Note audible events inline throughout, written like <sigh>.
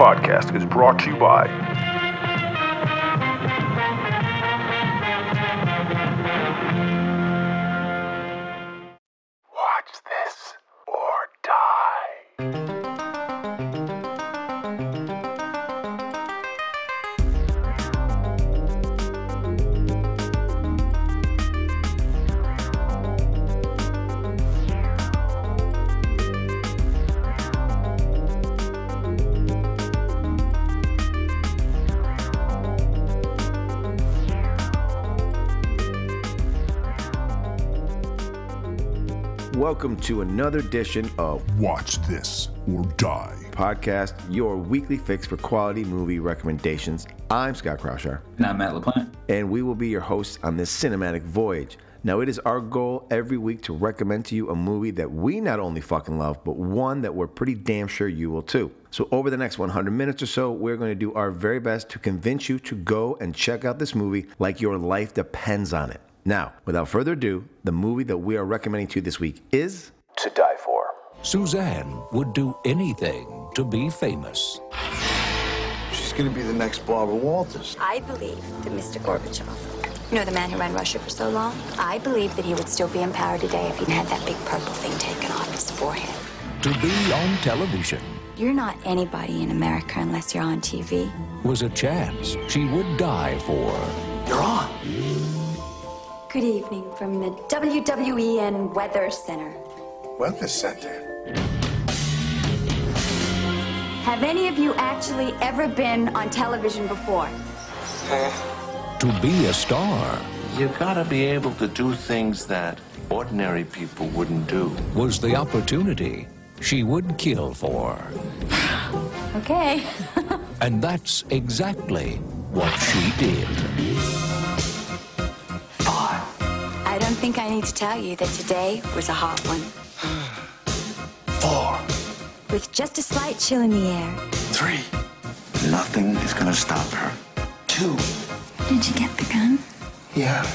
podcast is brought to you by. Welcome to another edition of Watch this or die. Podcast, your weekly fix for quality movie recommendations. I'm Scott Kraushaar, And I'm Matt LaPlante. and we will be your hosts on this cinematic voyage. Now, it is our goal every week to recommend to you a movie that we not only fucking love, but one that we're pretty damn sure you will too. So, over the next 100 minutes or so, we're going to do our very best to convince you to go and check out this movie like your life depends on it. Now, without further ado, the movie that we are recommending to you this week is To die for. Suzanne would do anything to be famous. She's gonna be the next Barbara Walters. I believe that Mr. Gorbachev, you know the man who ran Russia for so long, I believe that he would still be in power today if he'd had that big purple thing taken off his forehead. To be on television You're not anybody in America unless you're on TV. was a chance she would die for. You're on. Good evening from the WWEN Weather Center. Weather Center. Have any of you actually ever been on television before? To be a star You gotta be able to do things that ordinary people wouldn't do. was the opportunity she would kill for. <sighs> Okay. <laughs> And that's exactly what she did. I think I need to tell you that today was a hot one. <sighs> Four. With just a slight chill in the air. Three. Nothing is gonna stop her. Two. Did you get the gun? Yeah.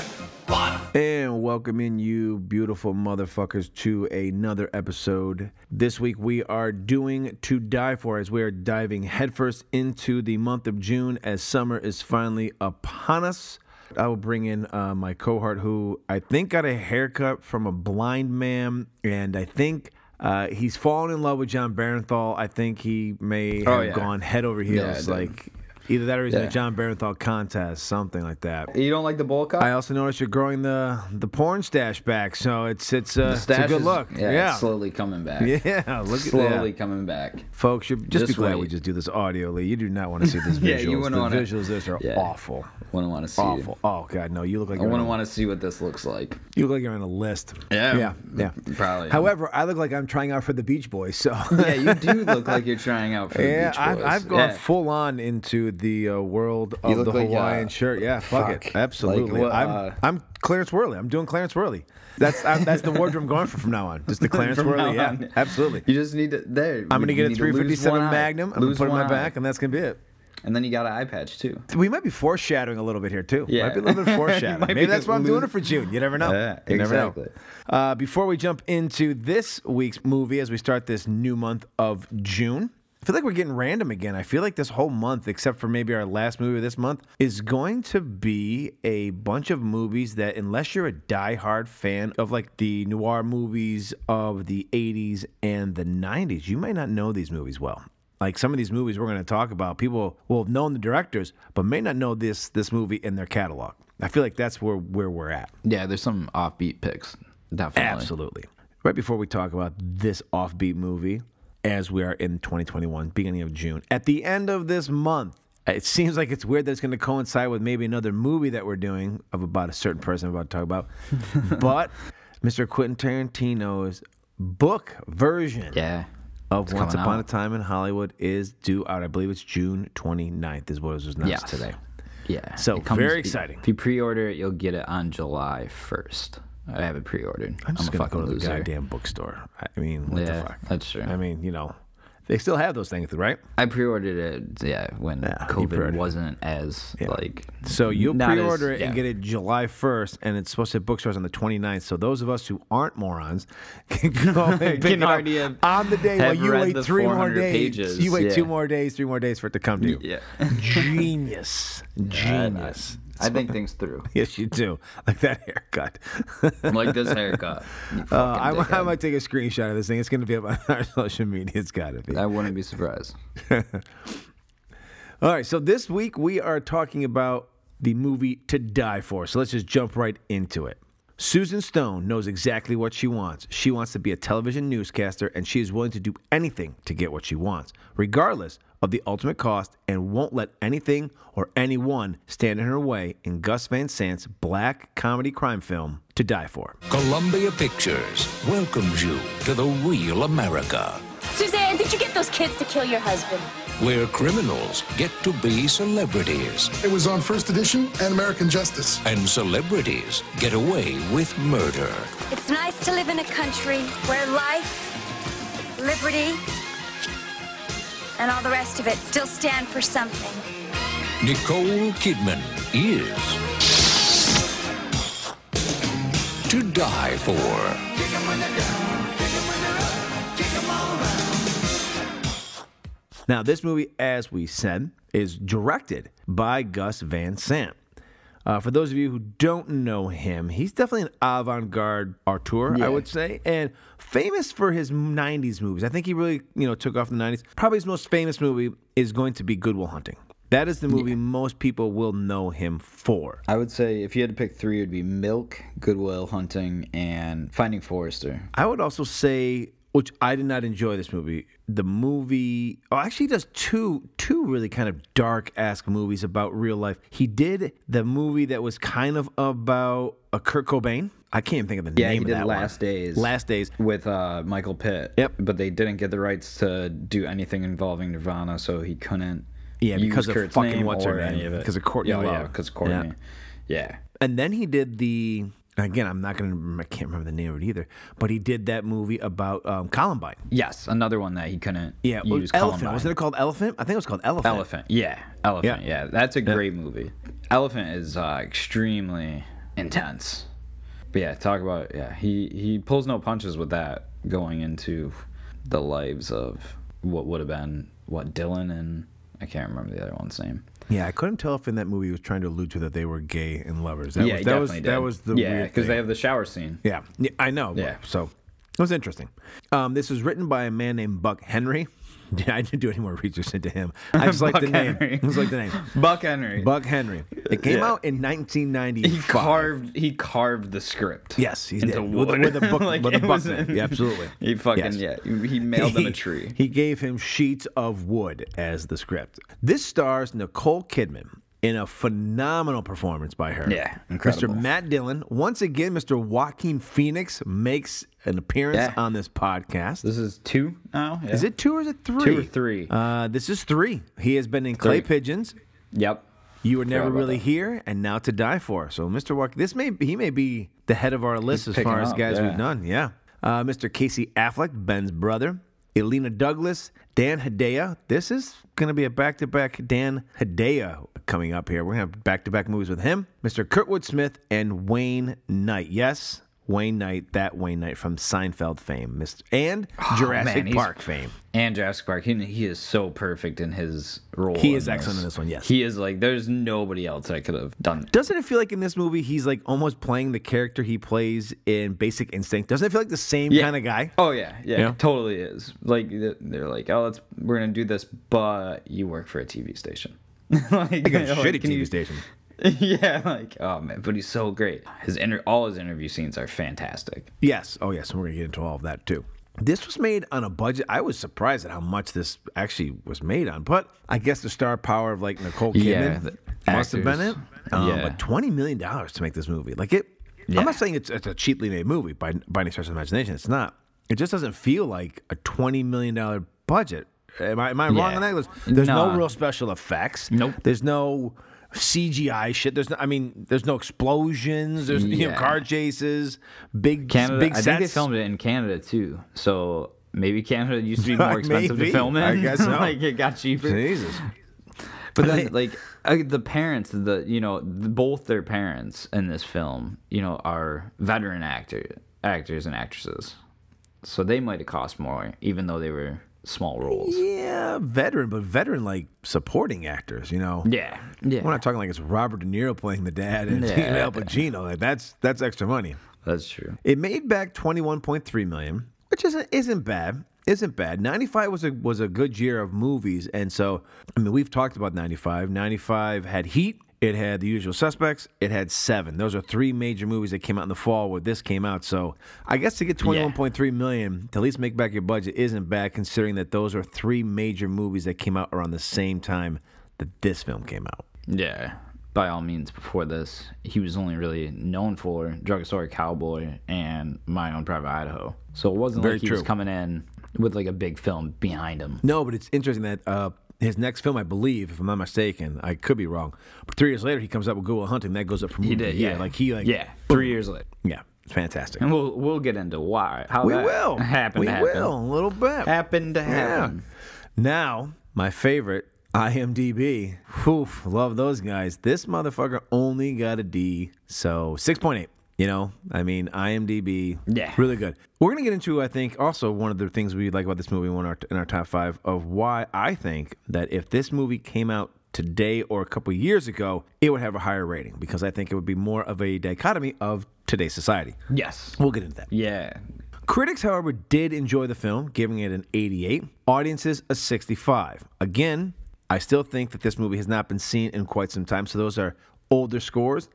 One. And welcoming you beautiful motherfuckers to another episode. This week we are doing To Die For as we are diving headfirst into the month of June as summer is finally upon us. I will bring in uh, my cohort who I think got a haircut from a blind man and I think uh, he's fallen in love with Jon Bernthal. I think he may have Oh, yeah. gone head over heels. Did. like either that or he's in a Jon Bernthal contest, something like that. You don't like the bowl cut? I also noticed you're growing the the porn stash back, so it's it's, uh, it's a good is- look. Yeah, Yeah, it's slowly coming back. <laughs> yeah. Look at slowly coming back. folks. You're just, be Just glad we just do this audioly. You do not want to see this <laughs> visuals. Yeah, you wouldn't the wanna- visuals. This are Yeah. awful, Wouldn't want to see. awful. Oh god, no. You look like I wouldn't want to see what this looks like. You look like you're on a list. Yeah. yeah, yeah. Probably. However, I look like I'm trying out for the Beach Boys. So yeah, you do look <laughs> like you're trying out for Yeah, the Beach I've, Boys. I've gone Yeah. full on into the uh, world of the like, Hawaiian uh, shirt. Yeah, fuck, it, absolutely. Like, I'm uh, I'm Clarence Worley. I'm doing Clarence Worley. That's I'm, that's the wardrobe I'm going for from now on. Just the <laughs> Clarence Worley. Yeah, on. absolutely. You just need to there. I'm gonna get a need to lose 357 one eye. Magnum. I'm gonna put it on my back, eye. and that's gonna be it. and then you got an eye patch too. We might be foreshadowing a little bit here too. Yeah. Might be a little bit <laughs> foreshadowing. Maybe that's why I'm doing it for June. You never know. Yeah, you never know. exactly. Uh, before we jump into this week's movie, as we start this new month of June, I feel like we're getting random again. I feel like this whole month, except for maybe our last movie of this month, is going to be a bunch of movies that, unless you're a diehard fan of like the noir movies of the 80s and the 90s, you might not know these movies well. Like some of these movies we're going to talk about, people will have known the directors, but may not know this this movie in their catalog. I feel like that's where where we're at. Yeah, there's some offbeat picks. Definitely. Absolutely. Right before we talk about this offbeat movie, as we are in 2021, beginning of June, at the end of this month, it seems like it's weird that it's going to coincide with maybe another movie that we're doing of about a certain person I'm about to talk about. <laughs> but Mr. Quentin Tarantino's book version Yeah. of Once Upon out. a Time in Hollywood is due out. I believe it's June 29th, is what it was announced Yes. today. Yeah. So, comes- very exciting. If you pre-order it, you'll get it on July 1st. I have it pre-ordered. I'm just a going to go to the loser. goddamn bookstore. I mean, what Yeah, the fuck? that's true. I mean, you know, They still have those things, right? I pre-ordered it, yeah, when Yeah, COVID wasn't as like. So you'll not as- pre-order it and yeah. get it July 1st, and it's supposed to hit bookstores on the 29th. So those of us who aren't morons <laughs> can go <laughs> and pick it on the day while you wait three more days. pages, You wait two more days, three more days for it to come to you. Yeah. <laughs> Genius. Genius. I think things through. <laughs> Yes, you do. Like that haircut. <laughs> like this <laughs> haircut. Uh, I, might- I dickhead. might take a screenshot of this thing. It's going to be up on our social media. It's got to be. I wouldn't be surprised. All right, so this week we are talking about the movie To Die For. So let's just jump right into it. Susan Stone knows exactly what she wants. She wants to be a television newscaster, and she is willing to do anything to get what she wants, regardless of the ultimate cost, and won't let anything or anyone stand in her way in Gus Van Sant's black comedy crime film, To Die For. Columbia Pictures welcomes you to the real America, Suzanne, did you get those kids to kill your husband? where criminals get to be celebrities It was on First Edition and American Justice. and celebrities get away with murder. It's nice to live in a country where life, liberty, and all the rest of it still stand for something. Nicole Kidman is to die for. Now, this movie, as we said, is directed by Gus Van Sant. Uh, for those of you who don't know him, he's definitely an avant-garde auteur, I would say, and famous for his '90s movies. I think he really, you know, took off in the '90s. Probably his most famous movie is going to be Goodwill Hunting. That is the movie most people will know him for. I would say if you had to pick three, it would be Milk, Goodwill Hunting, and Finding Forrester. I would also say, which I did not enjoy this movie. The movie, oh, actually, he does two two really kind of dark esque movies about real life. He did the movie that was kind of about a Kurt Cobain. I can't even think of the Yeah, name he of did that Last one. Days. Last Days. with uh, Michael Pitt. Yep. But they didn't get the rights to do anything involving Nirvana, so he couldn't. Yeah, because use of Kurt's fucking what's her name, of it. because of Courtney Yeah, yeah, because Courtney. Yeah. And then he did the. Again, I'm not gonna. I can't remember the name of it either. But he did that movie about um, Columbine. Yes, another one that he couldn't Yeah, use. Elephant. Columbine. Wasn't it called Elephant? I think it was called Elephant. Elephant. Yeah, Elephant. Yeah. Yeah, that's a great movie. Elephant is uh, extremely intense. But yeah, talk about yeah. He he pulls no punches with that going into the lives of what would have been what Dylan and I can't remember the other one's name. Yeah, I couldn't tell if in that movie he was trying to allude to that they were gay and lovers. That yeah, was, that was definitely that was the yeah because they have the shower scene. Yeah, yeah I know. Yeah. So it was interesting. Um, this was written by a man named Buck Henry. Yeah, <laughs> I didn't do any more research into him. I just <laughs> like the name. Henry. I just like the name. <laughs> Buck Henry. Buck Henry. It came Yeah. out in 1995. he carved he carved the script. Yes, he into did. With, wood. with a book. Like, with a it book was-. Yeah, absolutely. He fucking Yes. yeah. He mailed them a tree. He gave him sheets of wood as the script. This stars Nicole Kidman in a phenomenal performance by her. Yeah, incredible. Mr. Matt Dillon. Once again, Mr. Joaquin Phoenix makes an appearance Yeah. on this podcast. This is two now. Yeah. Is it two or is it three? Two or three. Uh, this is three. He has been in Clay Three. Pigeons. Yep. You were never really that. here, and now to die for. So, Mr. Walker, this may he may be the head of our list as far as up, guys we've yeah. done. Yeah, uh, Mr. Casey Affleck, Ben's brother, Illeana Douglas, Dan Hedaya. This is going to be a back-to-back Dan Hedaya coming up here. We're going to have back-to-back movies with him, Mr. Kurtwood Smith, and Wayne Knight. Yes. Wayne Knight, that Wayne Knight from Seinfeld fame, Mr. and Jurassic Oh, man, Park fame. And Jurassic Park. He, he is so perfect in his role. He is in excellent in this one, yes. He is like there's nobody else I could have done. Doesn't it feel like in this movie he's like almost playing the character he plays in Basic Instinct? Doesn't it feel like the same Yeah. kind of guy? Oh yeah, yeah, Yeah. it totally is. Like they're like, oh, let's we're gonna do this, but you work for a TV station. <laughs> like, <laughs> Like a you know, shitty can TV you- station. <laughs> yeah, like oh man, but he's so great. His inter- all his interview scenes are fantastic. Yes. Oh, yes. And we're going to get into all of that too. This was made on a budget. I was surprised at how much this actually was made on, but I guess the star power of like Nicole Kidman Yeah, must have been it. Um, Yeah. But twenty million dollars to make this movie, like it. Yeah. I'm not saying it's, it's a cheaply made movie by by any stretch of imagination. It's not. It just doesn't feel like a twenty million dollar budget. Am I am I wrong on that? There's, there's no real special effects. Nope. There's no CGI shit. There's no. I mean, there's no explosions. There's you know car chases. Big Canada, big I sets. think they filmed it in Canada too. So maybe Canada used to be <laughs> more expensive to film in. I guess so. <laughs> like it got cheaper. Jesus. But then, like uh, the parents, the you know, the, both their parents in this film, you know, are veteran actor actors and actresses, so they might have cost more, even though they were small roles. Yeah, veteran, but veteran like supporting actors, you know. Yeah, yeah, We're not talking like it's Robert De Niro playing the dad and Yeah. Al Pacino. Like that's that's extra money. that's true. It made back twenty one point three million, which isn't isn't bad. Isn't bad. Ninety five was a was a good year of movies, and so I mean we've talked about ninety five. Ninety five had Heat. It had The Usual Suspects. It had Seven. Those are three major movies that came out in the fall where this came out. So I guess to get twenty one point three million to at least make back your budget isn't bad, considering that those are three major movies that came out around the same time that this film came out. Yeah. By all means, before this, he was only really known for Drugstore Cowboy and My Own Private Idaho. So it wasn't Very like he true. was coming in with like a big film behind him. No, but it's interesting that uh, his next film, I believe, if I'm not mistaken, I could be wrong, but three years later he comes up with Goodwill Hunting. That goes up from He did, yeah. like he like yeah, three years later. yeah, it's fantastic. And we'll we'll get into why how we that will <laughs> happened. We to happen. will a little bit. Happened to Yeah. happen. Now, my favorite, IMDb. Whew, love those guys. This motherfucker only got a D, so 6.8. You know, I mean, IMDb, Yeah. really good. We're gonna get into, I think, also one of the things we like about this movie, one in our top five, of why I think that if this movie came out today or a couple years ago, it would have a higher rating because I think it would be more of a dichotomy of today's society. Yes. We'll get into that. Yeah. Critics, however, did enjoy the film, giving it an 88. Audiences, a 65. Again, I still think that this movie has not been seen in quite some time, so those are older scores.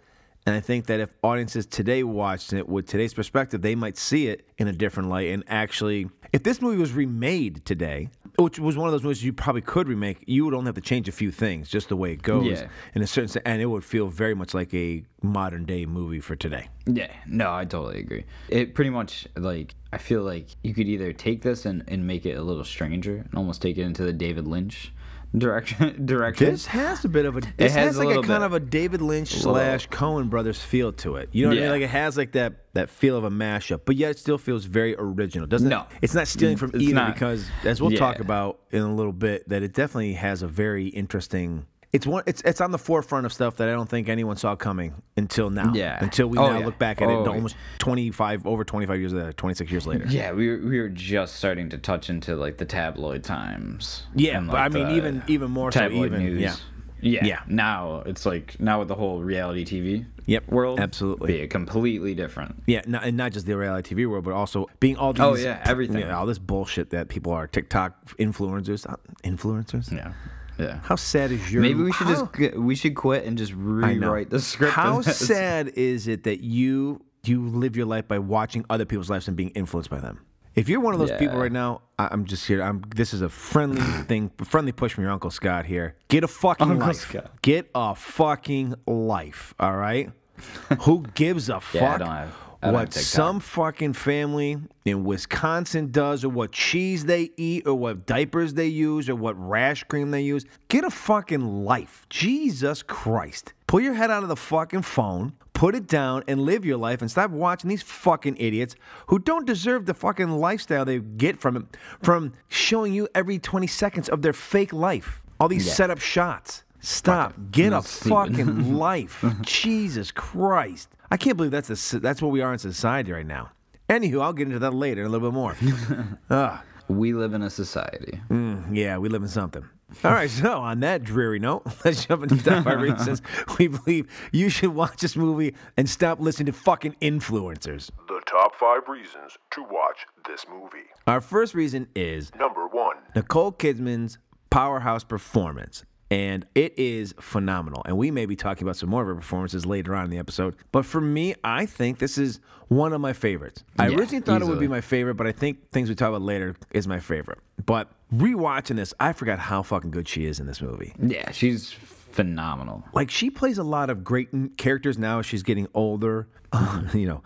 And I think that if audiences today watched it with today's perspective, they might see it in a different light. And actually, if this movie was remade today, which was one of those movies you probably could remake, you would only have to change a few things, just the way it goes, Yeah. in a certain sense, and it would feel very much like a modern day movie for today. Yeah, no, I totally agree. It pretty much like I feel like you could either take this and, and make it a little stranger and almost take it into the David Lynch direction <laughs> direction. This has a bit of a. This has has, a like a, kind bit. of a David Lynch little. slash Coen brothers feel to it. You know what I mean? Like it has like that that feel of a mashup, but yet it still feels very original, doesn't No. it? It's not stealing from It's either not. because, as we'll talk about in a little bit, that it definitely has a very interesting. It's one. It's it's on the forefront of stuff that I don't think anyone saw coming until now. Yeah. Until we Oh, now yeah. look back at Oh, it almost twenty five over twenty five years later, twenty six years later. Yeah, we were, we were just starting to touch into like the tabloid times. Yeah, and, but I mean, even even more so. tabloid Even news. yeah. Yeah. Yeah. Now it's like now with the whole reality TV Yep, world, absolutely. be completely different. Yeah, not, and not just the reality TV world, but also being all these. Oh, yeah, everything. all this bullshit that people are TikTok influencers. uh, Influencers. Yeah, yeah. How sad is your? Maybe we should how- just we should quit and just rewrite the script. How sad is it that you you live your life by watching other people's lives and being influenced by them? If you're one of those people right now, I, I'm just here. I'm. This is a friendly <laughs> thing, friendly push from your uncle Scott here. Get a fucking Uncle life. Scott. Get a fucking life. All right. <laughs> Who gives a fuck Yeah, I don't have- I don't what some fucking family in Wisconsin does, or what cheese they eat, or what diapers they use, or what rash cream they use? Get a fucking life. Jesus Christ. Pull your head out of the fucking phone, put it down, and live your life, and stop watching these fucking idiots who don't deserve the fucking lifestyle they get from it, from showing you every 20 seconds of their fake life. All these Yeah. set up shots. Stop. Get a fucking <laughs> life. Jesus Christ. I can't believe that's the, that's what we are in society right now. Anywho, I'll get into that later, a little bit more. <laughs> Ah, We live in a society. yeah, we live in something. All right, so on that dreary note, <laughs> let's jump into top five reasons <laughs> we believe you should watch this movie and stop listening to fucking influencers. The top five reasons to watch this movie. Our first reason is Number one. Nicole Kidman's powerhouse performance. And it is phenomenal. And we may be talking about some more of her performances later on in the episode. But for me, I think this is one of my favorites. I Yeah, originally thought it would be my favorite, but I think things we talk about later is my favorite. But rewatching this, I forgot how fucking good she is in this movie. Yeah, she's phenomenal. Like she plays a lot of great characters now as she's getting older. <laughs> you know,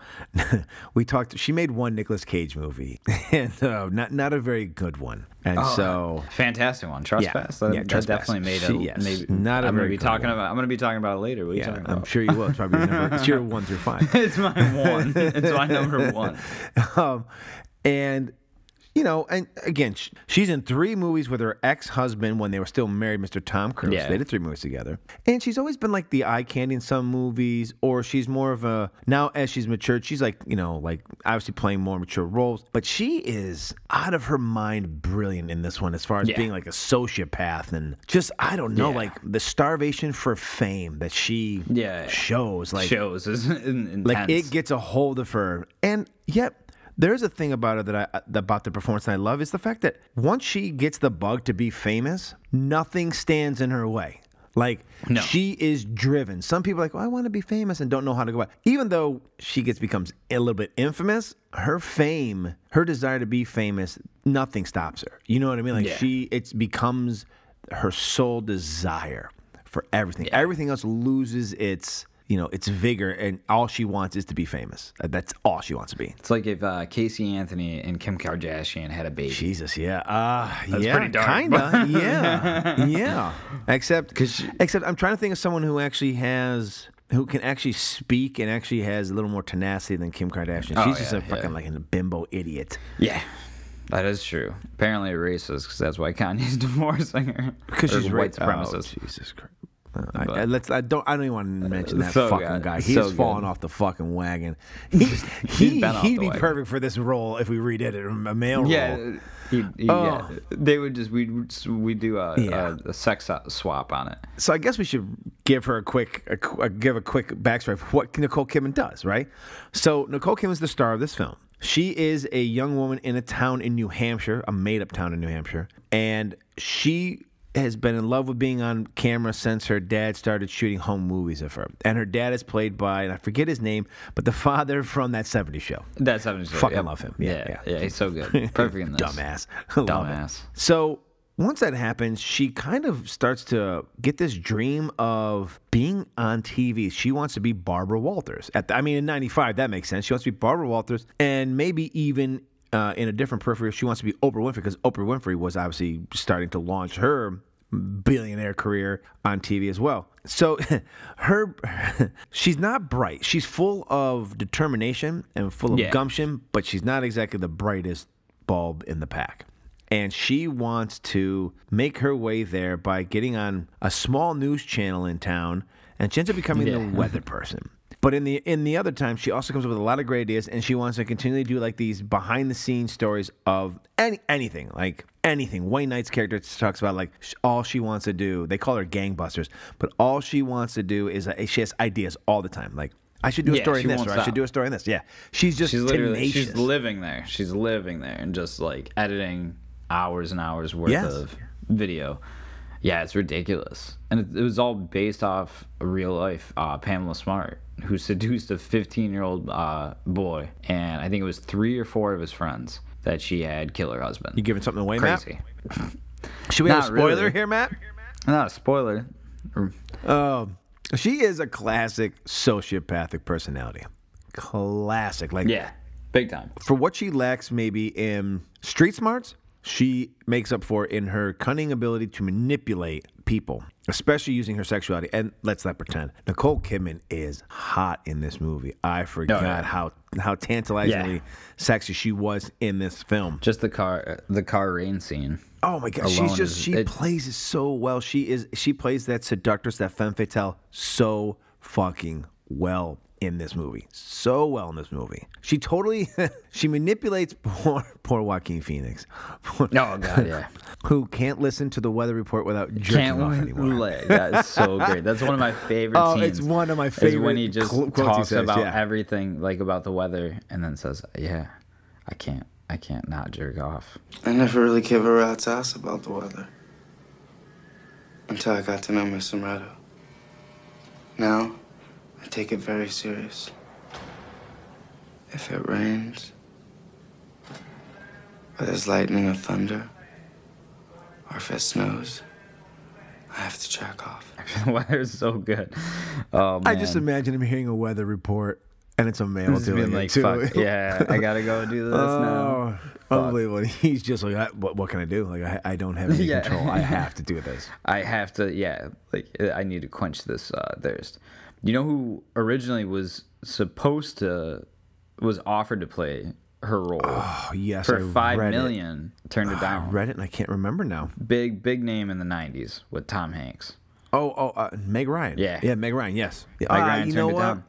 <laughs> we talked. She made one Nicolas Cage movie, <laughs> and uh, not not a very good one. And so Fantastic one, Trespass. Yeah, that, yeah, that Trespass. definitely made it. yes, maybe, not a I'm very gonna be good talking one. about. I'm gonna be talking about it later. What are you yeah, I'm about? sure you will. It's probably number. It's your one through five. it's my one. It's my number one. um, and you know, and again, she's in three movies with her ex-husband when they were still married, Mr. Tom Cruise. Yeah. They did three movies together, and she's always been like the eye candy in some movies, or she's more of a now as she's matured, she's like you know, like obviously playing more mature roles, but she is out of her mind brilliant in this one as far as Yeah. being like a sociopath and just I don't know, Yeah. like the starvation for fame that she Yeah. shows, like shows is <laughs> in- like it gets a hold of her and yet there's a thing about her that I uh, about the performance that I love is the fact that once she gets the bug to be famous, nothing stands in her way. Like No. she is driven. Some people are like, "Oh, I want to be famous and don't know how to go about." it." Even though she gets becomes a little bit infamous, her fame, her desire to be famous, nothing stops her. You know what I mean? Like Yeah. she, it becomes her sole desire for everything. Everything else loses its, you know, its vigor, and all she wants is to be famous. Uh, That's all she wants to be. It's like if uh, Casey Anthony and Kim Kardashian had a baby. Jesus, yeah, uh, That's yeah, pretty dark, kinda, <laughs> yeah, yeah. Except, 'Cause she- except I'm trying to think of someone who actually has. Who can actually speak and actually has a little more tenacity than Kim Kardashian? Oh, She's just yeah, a fucking yeah. like a bimbo idiot. Yeah, that is true. Apparently racist because that's why Kanye's <laughs> divorcing her. <laughs> Because she's white right. supremacist. Oh, Jesus Christ. Uh, I, I- let's. I don't. I don't even want to mention that so fucking good. guy. He's So fallen good. off the fucking wagon. <laughs> He, he he'd be wagon. perfect for this role if we redid it, a male Yeah, role. he, he, Oh. yeah. They would just we we do a, Yeah. a, a sex swap on it. So I guess we should give her a quick, a, uh, give a quick backstory of what Nicole Kidman does, right? So Nicole Kidman is the star of this film. She is a young woman in a town in New Hampshire, a made-up town in New Hampshire, and she has been in love with being on camera since her dad started shooting home movies of her. And her dad is played by, and I forget his name, but the father from that '70s show. That That's seventy. Fucking love him. Yeah, yeah, yeah. He's so good. Perfect in <laughs> this. Dumbass. <laughs> Dumbass. So once that happens, she kind of starts to get this dream of being on TV. She wants to be Barbara Walters. At the, I mean, in '95, that makes sense. She wants to be Barbara Walters, and maybe even. Uh, in a different periphery, she wants to be Oprah Winfrey because Oprah Winfrey was obviously starting to launch her billionaire career on TV as well. So <laughs> her <laughs> she's not bright. She's full of determination and full of Yeah. gumption, but she's not exactly the brightest bulb in the pack. And she wants to make her way there by getting on a small news channel in town, and she ends up becoming Yeah. the <laughs> weather person. But in the in the other time, she also comes up with a lot of great ideas, and she wants to continually do like these behind the scenes stories of any anything, like anything. Wayne Knight's character talks about like all she wants to do. They call her gangbusters, but all she wants to do is uh, she has ideas all the time. Like I should do a Yeah, story in this, or I should do a story in this. Yeah, she's just She's literally tenacious. she's living there. She's living there and just like editing hours and hours worth Yes. of video. Yeah, it's ridiculous, and it, it was all based off real life uh, Pamela Smart, who seduced a 15 year old uh, boy, and I think it was three or four of his friends that she had kill her husband. you giving something away, Crazy. Matt? <laughs> Should we have a spoiler really. here, Matt? Not a spoiler. Oh, she is a classic sociopathic personality. Classic, like Yeah, big time. for what she lacks maybe in street smarts, she makes up for in her cunning ability to manipulate people, especially using her sexuality. And let's not pretend. Nicole Kidman is hot in this movie. I oh, forgot yeah. how how tantalizingly Yeah. sexy she was in this film. Just the car, the car rain scene. Oh my god, she's just she it- plays it so well. She is she plays that seductress, that femme fatale so fucking well in this movie. So well in this movie. She totally <laughs> she manipulates poor poor Joaquin Phoenix. Oh god, yeah. <laughs> Who can't listen to the weather report without jerking Can't off wait- anymore. lay. That's so <laughs> great. That's one of my favorite Oh, scenes. it's one of my is favorite when he just cl- quotes he talks says, about yeah. everything, like about the weather, and then says, "Yeah, I can't, I can't not jerk off." I never really gave a rat's ass about the weather. Until I got to know Miss Amaretto. Now, I take it very serious. If it rains, or there's lightning or thunder, or if it snows, I have to jack off. <laughs> the weather's so good. Oh man, I just imagine him hearing a weather report and it's a male Just doing being it like, too. "Fuck, yeah, I <laughs> gotta go do this now." Oh, unbelievable. He's just like, I, what, what can I do? Like, I, I don't have any <laughs> Yeah. control. I have to do this. I have to, yeah, like I need to quench this uh, thirst. You know who originally was supposed to, was offered to play her role Oh yes, for I five million. Turned it It. I down. read it and I can't remember now. Big big name in the '90s with Tom Hanks. Oh, oh, uh, Meg Ryan. Yeah. yeah, Meg Ryan. Yes. Meg Ah, Ryan you turned know it what? down.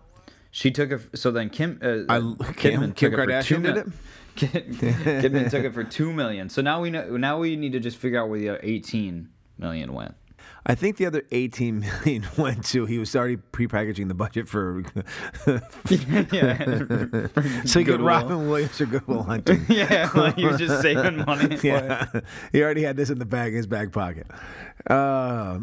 She took it. So then Kim, uh, I- Kidman Kim- Kim it for Kardashian did <laughs> Kid- Kidman took it for two million. So now we know. Now we need to just figure out where the 18 million went. I think the other 18 <laughs> million went to he was already prepackaging the budget for <laughs> yeah. <laughs> so he could. Robin Williams or Goodwill Hunting. yeah, like he was just saving money. For yeah, it. he already had this in the bag, in his back pocket. Uh,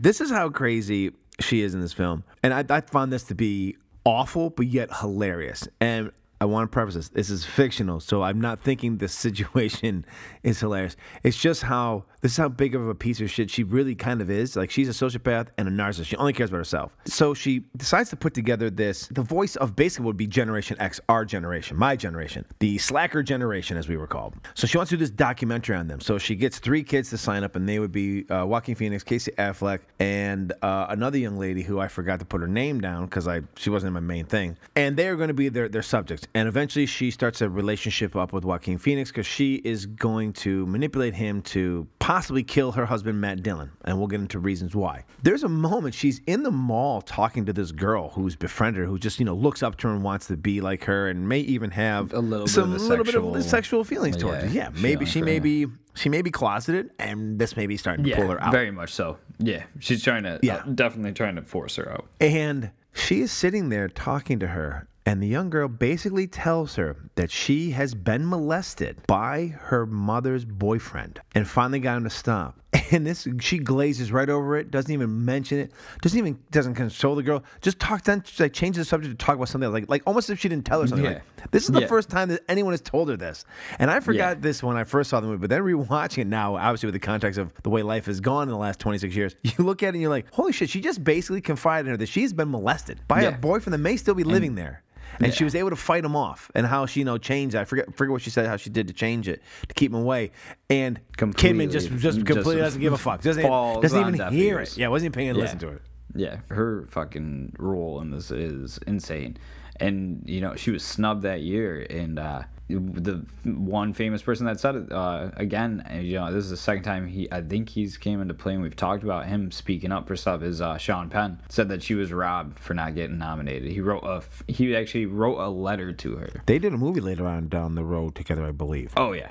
this is how crazy she is in this film, and I, I found this to be awful, but yet hilarious. And I want to preface this: this is fictional, so I'm not thinking the situation is hilarious. It's just how this is how big of a piece of shit she really kind of is. Like she's a sociopath and a narcissist. She only cares about herself. So she decides to put together this. The voice of basically would be Generation X, our generation, my generation, the slacker generation, as we were called. So she wants to do this documentary on them. So she gets three kids to sign up, and they would be uh, Joaquin Phoenix, Casey Affleck, and uh, another young lady who I forgot to put her name down because I she wasn't in my main thing. And they are going to be their their subjects. And eventually, she starts a relationship up with Joaquin Phoenix because she is going to manipulate him to possibly kill her husband Matt Dillon, and we'll get into reasons why. There's a moment she's in the mall talking to this girl who's befriended her, who just you know looks up to her and wants to be like her, and may even have A little bit some of a little bit of sexual- sexual feelings towards her. yeah, Yeah, maybe she for may be she may be closeted, and this may be starting to Yeah, pull her out. very much so. Yeah, she's trying to. Yeah. uh, definitely trying to force her out. And she is sitting there talking to her, and the young girl basically tells her that she has been molested by her mother's boyfriend and finally got him to stop. <laughs> And this, she glazes right over it, doesn't even mention it, doesn't even, doesn't console the girl, just talks, then like changes the subject to talk about something else, like, like almost as if she didn't tell her something. Yeah. Like, this is the Yeah. first time that anyone has told her this. And I forgot Yeah. this when I first saw the movie, but then rewatching it now, obviously with the context of the way life has gone in the last 26 years, <laughs> you look at it and you're like, holy shit, she just basically confided in her that she's been molested by a boyfriend that may still be living there. And she was able to fight him off, and how she, you know, changed. I forget, forget what she said. How she did to change it to keep him away. And Kidman just, Completely- just just completely doesn't give a <laughs> fuck. Doesn't, falls doesn't even hear ears. it. Yeah, wasn't even paying to listen to it. Yeah, her fucking role in this is insane. And you know, she was snubbed that year, and uh, the one famous person that said it uh, again. You know, this is the second time he. I think he's came into play, and we've talked about him speaking up for stuff. Is uh, Sean Penn said that she was robbed for not getting nominated. He wrote a. f- He actually wrote a letter to her. They did a movie later on down the road together, I believe. Oh yeah,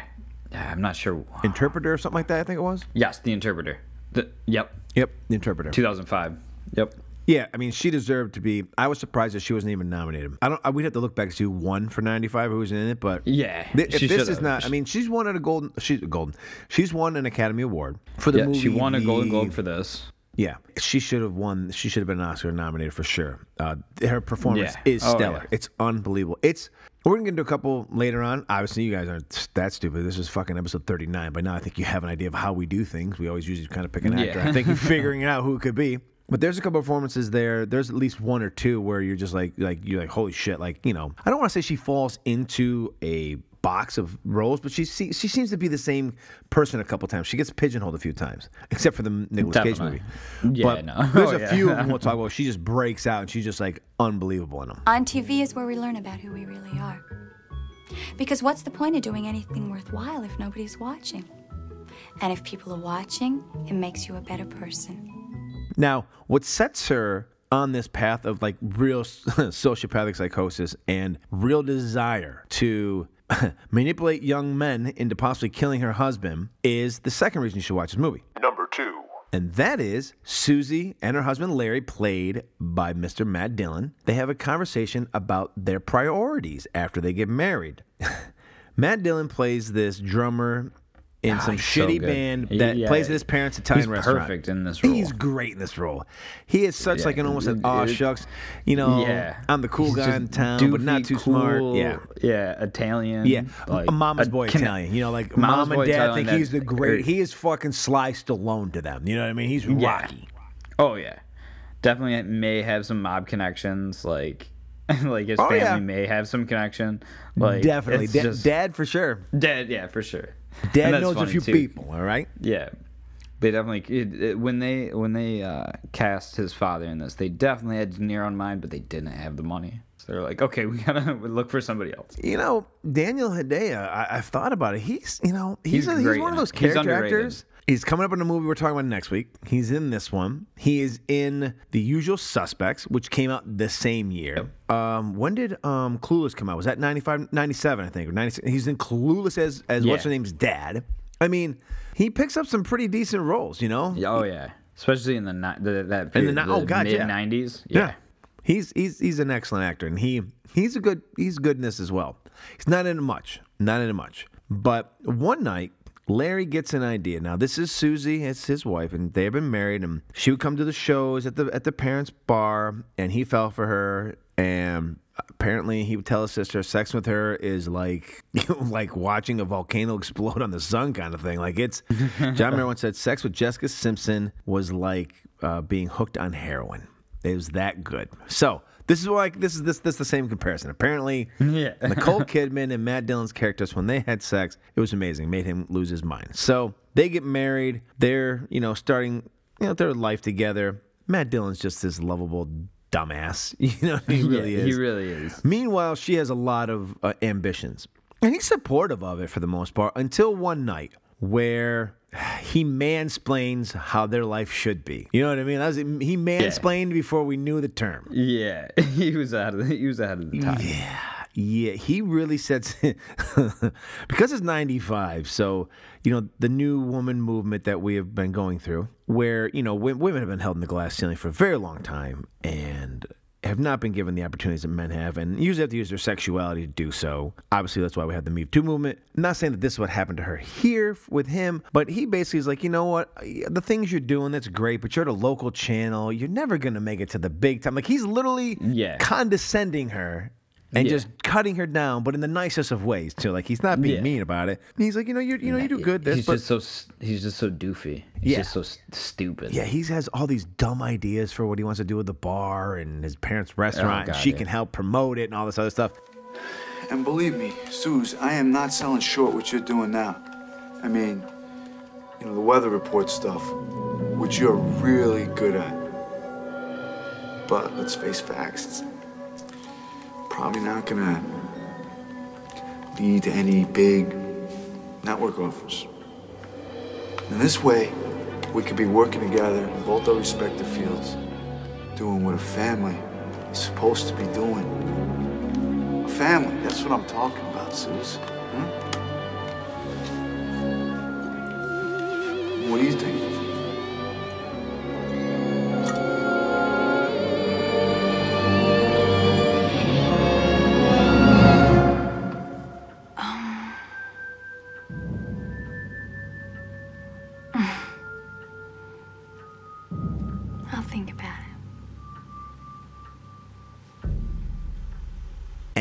yeah. I'm not sure. Interpreter or something like that, I think it was. Yes, the interpreter. The, yep, Yep, the Interpreter. 2005. Yep. Yeah, I mean, she deserved to be. I was surprised that she wasn't even nominated. I don't. I, we'd have to look back to see who won for '95, who was in it, but Yeah, Th- if this is should've. not. I mean, she's won a golden. She's golden. She's won an Academy Award for the Yeah, movie. she won a Golden Globe for this. Yeah, she should have won. She should have been an Oscar nominated for sure. Uh, her performance Yeah. is Oh, stellar. yeah. It's unbelievable. It's. We're gonna get into a couple later on. Obviously, you guys aren't that stupid. This is fucking episode 39. By now, I think you have an idea of how we do things. We always usually kind of pick an actor. Yeah. I think you're figuring out who it could be. But there's a couple performances there. There's at least one or two where you're just like, like you're like, holy shit! Like you know, I don't want to say she falls into a box of roles, but she se- she seems to be the same person a couple times. She gets pigeonholed a few times, except for the Nicolas Cage Definitely. movie. Yeah, but no. <laughs> there's Oh, a yeah. few of <laughs> them we'll talk about. She just breaks out and she's just like unbelievable in them. On TV is where we learn about who we really are. Because what's the point of doing anything worthwhile if nobody's watching? And if people are watching, it makes you a better person. Now, what sets her on this path of like real <laughs> sociopathic psychosis and real desire to <laughs> manipulate young men into possibly killing her husband is the second reason you should watch this movie. Number two. And that is Susie and her husband Larry, played by Mr. Matt Dillon. They have a conversation about their priorities after they get married. <laughs> Matt Dillon plays this drummer in some he's so shitty band that yeah. plays at his parents' Italian He's restaurant. perfect in this role. He's great in this role. He is such Yeah, like an almost an aw shucks, you know. yeah, I'm the cool He's guy in town, but not doofy, too smart. Yeah. yeah, Italian. Yeah, like, a mama's boy conne- Italian. You know, like mom and dad Italian think that- he's the great. He is fucking Sly Stallone to them. You know what I mean? He's. Rocky. Oh yeah, definitely may have some mob connections. Like, <laughs> like his Oh, family yeah. may have some connection. Like, Definitely, Da- just- dad for sure. Dad, yeah, for sure. Dad knows a few too. people. All right. Yeah, they definitely it, it, when they when they uh, cast his father in this, they definitely had De Niro in mind, but they didn't have the money. So they're like, okay, we gotta <laughs> look for somebody else. You know, Daniel Hedaya, I, I've thought about it. He's, you know, he's, He's a, he's one of those character actors. He's coming up in a movie we're talking about next week. He's in this one. He is in The Usual Suspects, which came out the same year. Um, when did um, Clueless come out? Was that 95, 97, I think, or 96? He's in Clueless as, as what's her name's dad. I mean, he picks up some pretty decent roles, you know? Yeah, Oh yeah, especially in the, the that In the the, oh, God, mid yeah. '90s. Yeah. Yeah. He's he's he's an excellent actor and he he's a good he's good in this as well. He's not in much. Not in much. But one night Larry gets an idea. Now this is Susie, it's his wife, and they have been married and she would come to the shows at the at the parents' bar and he fell for her and apparently he would tell his sister sex with her is like <laughs> like watching a volcano explode on the sun kind of thing. Like it's <laughs> John Mayer once said sex with Jessica Simpson was like uh, being hooked on heroin. It was that good. So this is like this is this this the same comparison. Apparently, Yeah. <laughs> Nicole Kidman and Matt Dillon's characters when they had sex, it was amazing. Made him lose his mind. So they get married. They're you know starting you know their life together. Matt Dillon's just this lovable dumbass. <laughs> You know he really Yeah, is. He really is. Meanwhile, she has a lot of uh, ambitions. And he's supportive of it for the most part until one night where he mansplains how their life should be. You know what I mean? Was, he mansplained before we knew the term. Yeah, <laughs> he was ahead of the, he was ahead of the time. Yeah. Yeah, he really sets <laughs> because it's 95. So, you know, the new woman movement that we have been going through, where, you know, women have been held in the glass ceiling for a very long time and have not been given the opportunities that men have and usually have to use their sexuality to do so. Obviously, that's why we have the Me Too movement. I'm not saying that this is what happened to her here with him, but he basically is like, you know what? The things you're doing, that's great, but you're at a local channel. You're never going to make it to the big time. Like, he's literally Yeah. condescending her and Yeah. just cutting her down, but in the nicest of ways too. Like he's not being Yeah. mean about it. And he's like, you know, you you know, you do good. This, He's but just so he's just so doofy. He's Yeah. just so s- stupid. yeah, he has all these dumb ideas for what he wants to do with the bar and his parents' oh, restaurant. and God, she yeah. can help promote it and all this other stuff. And believe me, Suze, I am not selling short what you're doing now. I mean, you know, the weather report stuff, which you're really good at. But let's face facts, it's probably not gonna lead to any big network offers. In this way, we could be working together in both our respective fields, doing what a family is supposed to be doing. A family, that's what I'm talking about, Suze. Hmm? What do you think?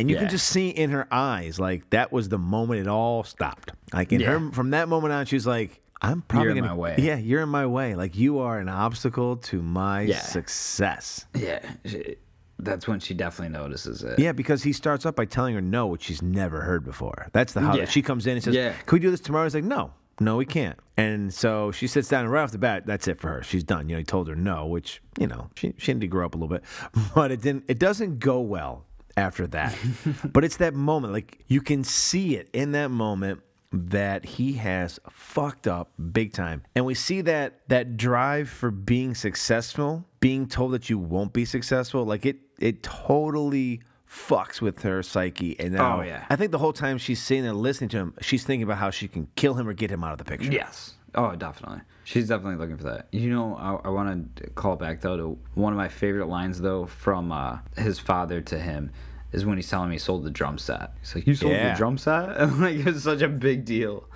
And you can just see in her eyes, like that was the moment it all stopped. Like in her, from that moment on, she's like, "I'm probably gonna, my way. Yeah, you're in my way. Like you are an obstacle to my Yeah. success." yeah. she- that's when she definitely notices it. Yeah, because he starts up by telling her no, which she's never heard before. That's the how Yeah. she comes in and says, Yeah. "Can we do this tomorrow?" He's like, "No, no, we can't." And so she sits down and right off the bat, that's it for her. She's done. You know, he told her no, which you know she she needed to grow up a little bit, <laughs> but it didn't. It doesn't go well after that. <laughs> but it's that moment, like you can see it in that moment that he has fucked up big time and we see that that drive for being successful being told that you won't be successful like it it totally fucks with her psyche and now Oh, yeah. i think the whole time she's sitting there listening to him she's thinking about how she can kill him or get him out of the picture Yes. Oh, definitely. She's definitely looking for that. You know, I, I want to call back though to one of my favorite lines though from uh, his father to him is when he's telling me he sold the drum set. He's like, "You sold Yeah. the drum set?" <laughs> Like it's such a big deal.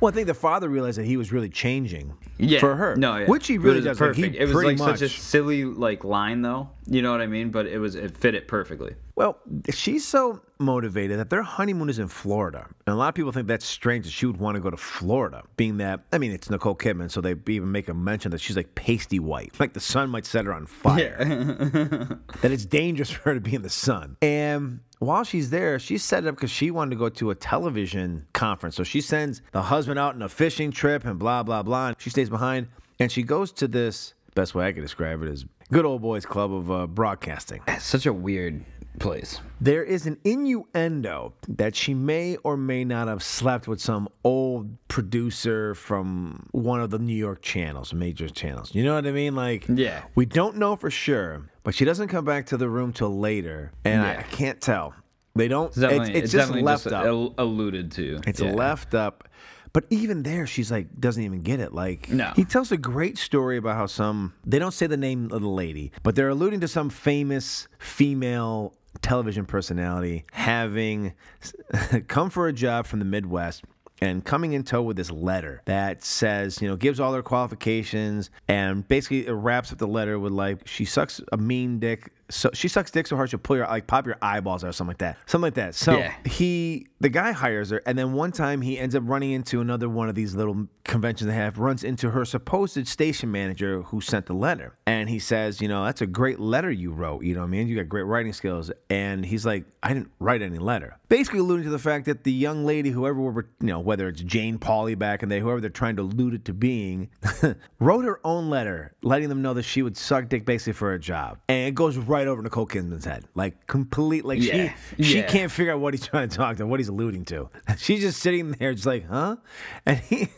Well i think the father realized that he was really changing Yeah. for her No, yeah. which he really does like, he it was like much, such a silly like line though. You know what I mean? But it was it fit it perfectly. Well, she's so motivated that their honeymoon is in Florida. And a lot of people think that's strange that she would want to go to Florida, being that, I mean, it's Nicole Kidman, so they even make a mention that she's like pasty white. Like the sun might set her on fire. <laughs> that it's dangerous for her to be in the sun. And while she's there, she's set it up because she wanted to go to a television conference. So she sends the husband out on a fishing trip and blah, blah, blah. And she stays behind. And she goes to this, best way I could describe it is good old boys club of uh, broadcasting. Such a weird Please. There is an innuendo that she may or may not have slept with some old producer from one of the New York channels, major channels. You know what I mean? Like, Yeah. we don't know for sure, but she doesn't come back to the room till later, and I, Yeah. I can't tell. They don't. It's definitely, it's, it's, it's just left just up. alluded to. It's Yeah. left up. But even there, she's like, doesn't even get it. Like, No. he tells a great story about how some, they don't say the name of the lady, but they're alluding to some famous female television personality having <laughs> come for a job from the Midwest and coming in tow with this letter that says, you know, gives all her qualifications and basically wraps up the letter with like, she sucks a mean dick. So she sucks dick so hard she'll pull your like pop your eyeballs out or something like that. Something like that. So Yeah. he the guy hires her and then one time he ends up running into another one of these little conventions they have runs into her supposed station manager who sent the letter and he says you know that's a great letter you wrote you know what i mean you got great writing skills and he's like i didn't write any letter basically alluding to the fact that the young lady whoever we're you know whether it's jane Pauley back in the day whoever they're trying to allude it to being <laughs> wrote her own letter letting them know that she would suck dick basically for a job and it goes right over nicole kidman's head like complete like Yeah. she she Yeah. can't figure out what he's trying to talk to, what he's alluding to. <laughs> She's just sitting there, just like, huh? And he,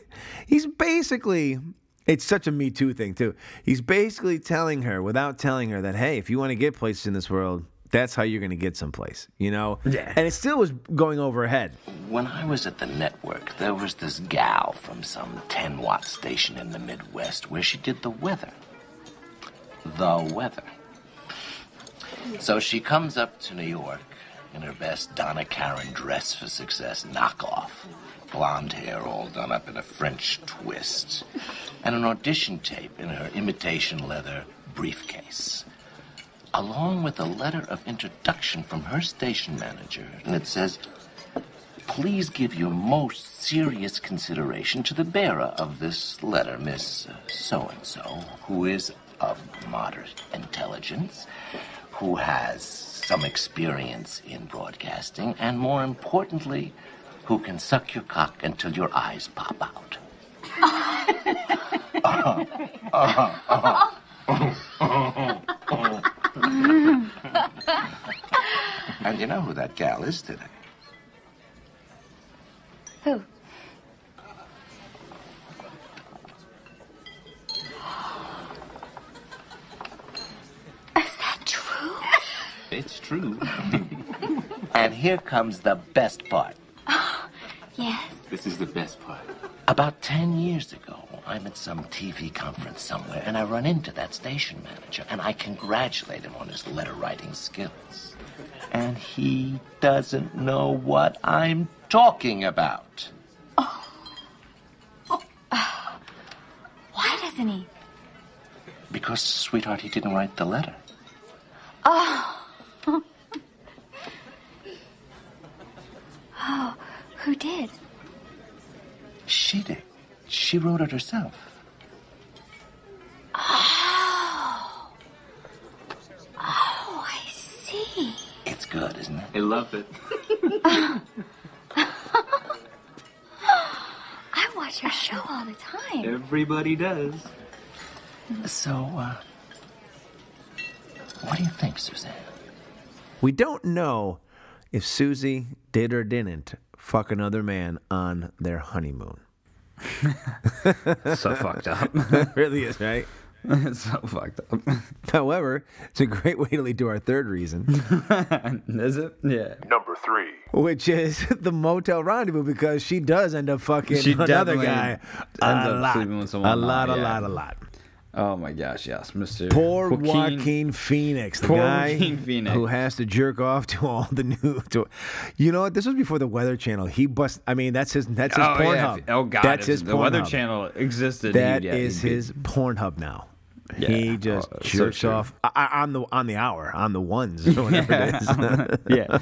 he's basically, it's such a Me Too thing too. He's basically telling her, without telling her, that hey, if you want to get places in this world, that's how you're going to get someplace, you know? Yeah. And it still was going over her head. When I was at the network, there was this gal from some 10 watt station in the Midwest where she did the weather. The weather. So she comes up to New York in her best Donna Karan dress for success knockoff. Blonde hair all done up in a French twist. And an audition tape in her imitation leather briefcase. Along with a letter of introduction from her station manager. And it says, Please give your most serious consideration to the bearer of this letter, Miss So and so, who is of moderate intelligence, who has some experience in broadcasting, and more importantly, who can suck your cock until your eyes pop out. and you know who that gal is today? Who? Is that true? It's true. <laughs> and here comes the best part. <gasps> Yes. This is the best part. About 10 years ago, I'm at some TV conference somewhere, and I run into that station manager, and I congratulate him on his letter writing skills. And he doesn't know what I'm talking about. Oh. Oh. Why doesn't he? Because, sweetheart, he didn't write the letter. Oh. Oh, who did? She did. She wrote it herself. Oh. Oh, I see. It's good, isn't it? I love it. <laughs> I watch your show all the time. Everybody does. So, uh, what do you think, Suzanne? We don't know if Susie did or didn't fuck another man on their honeymoon. so fucked up. <laughs> it really is, right? it's <laughs> so fucked up. However, it's a great way to lead to our third reason, <laughs> Is it? Yeah. Number three. which is the motel rendezvous because she does end up fucking She another guy ends a up lot, sleeping with someone a lot, else, a yeah. lot, a lot. Oh my gosh, yes, Mr. Poor Joaquin, Phoenix, the Poor guy Joaquin Phoenix. who has to jerk off to all the new. To, you know what? This was before the Weather Channel. He bust. I mean, that's his. That's his oh, Pornhub. yeah. Oh god, that's his the Weather Pornhub. Channel existed. That yeah, is his Pornhub now. Yeah. He just Oh, jerks true. off uh, on the on the hour on the ones <laughs> or whatever it is. <laughs> yeah.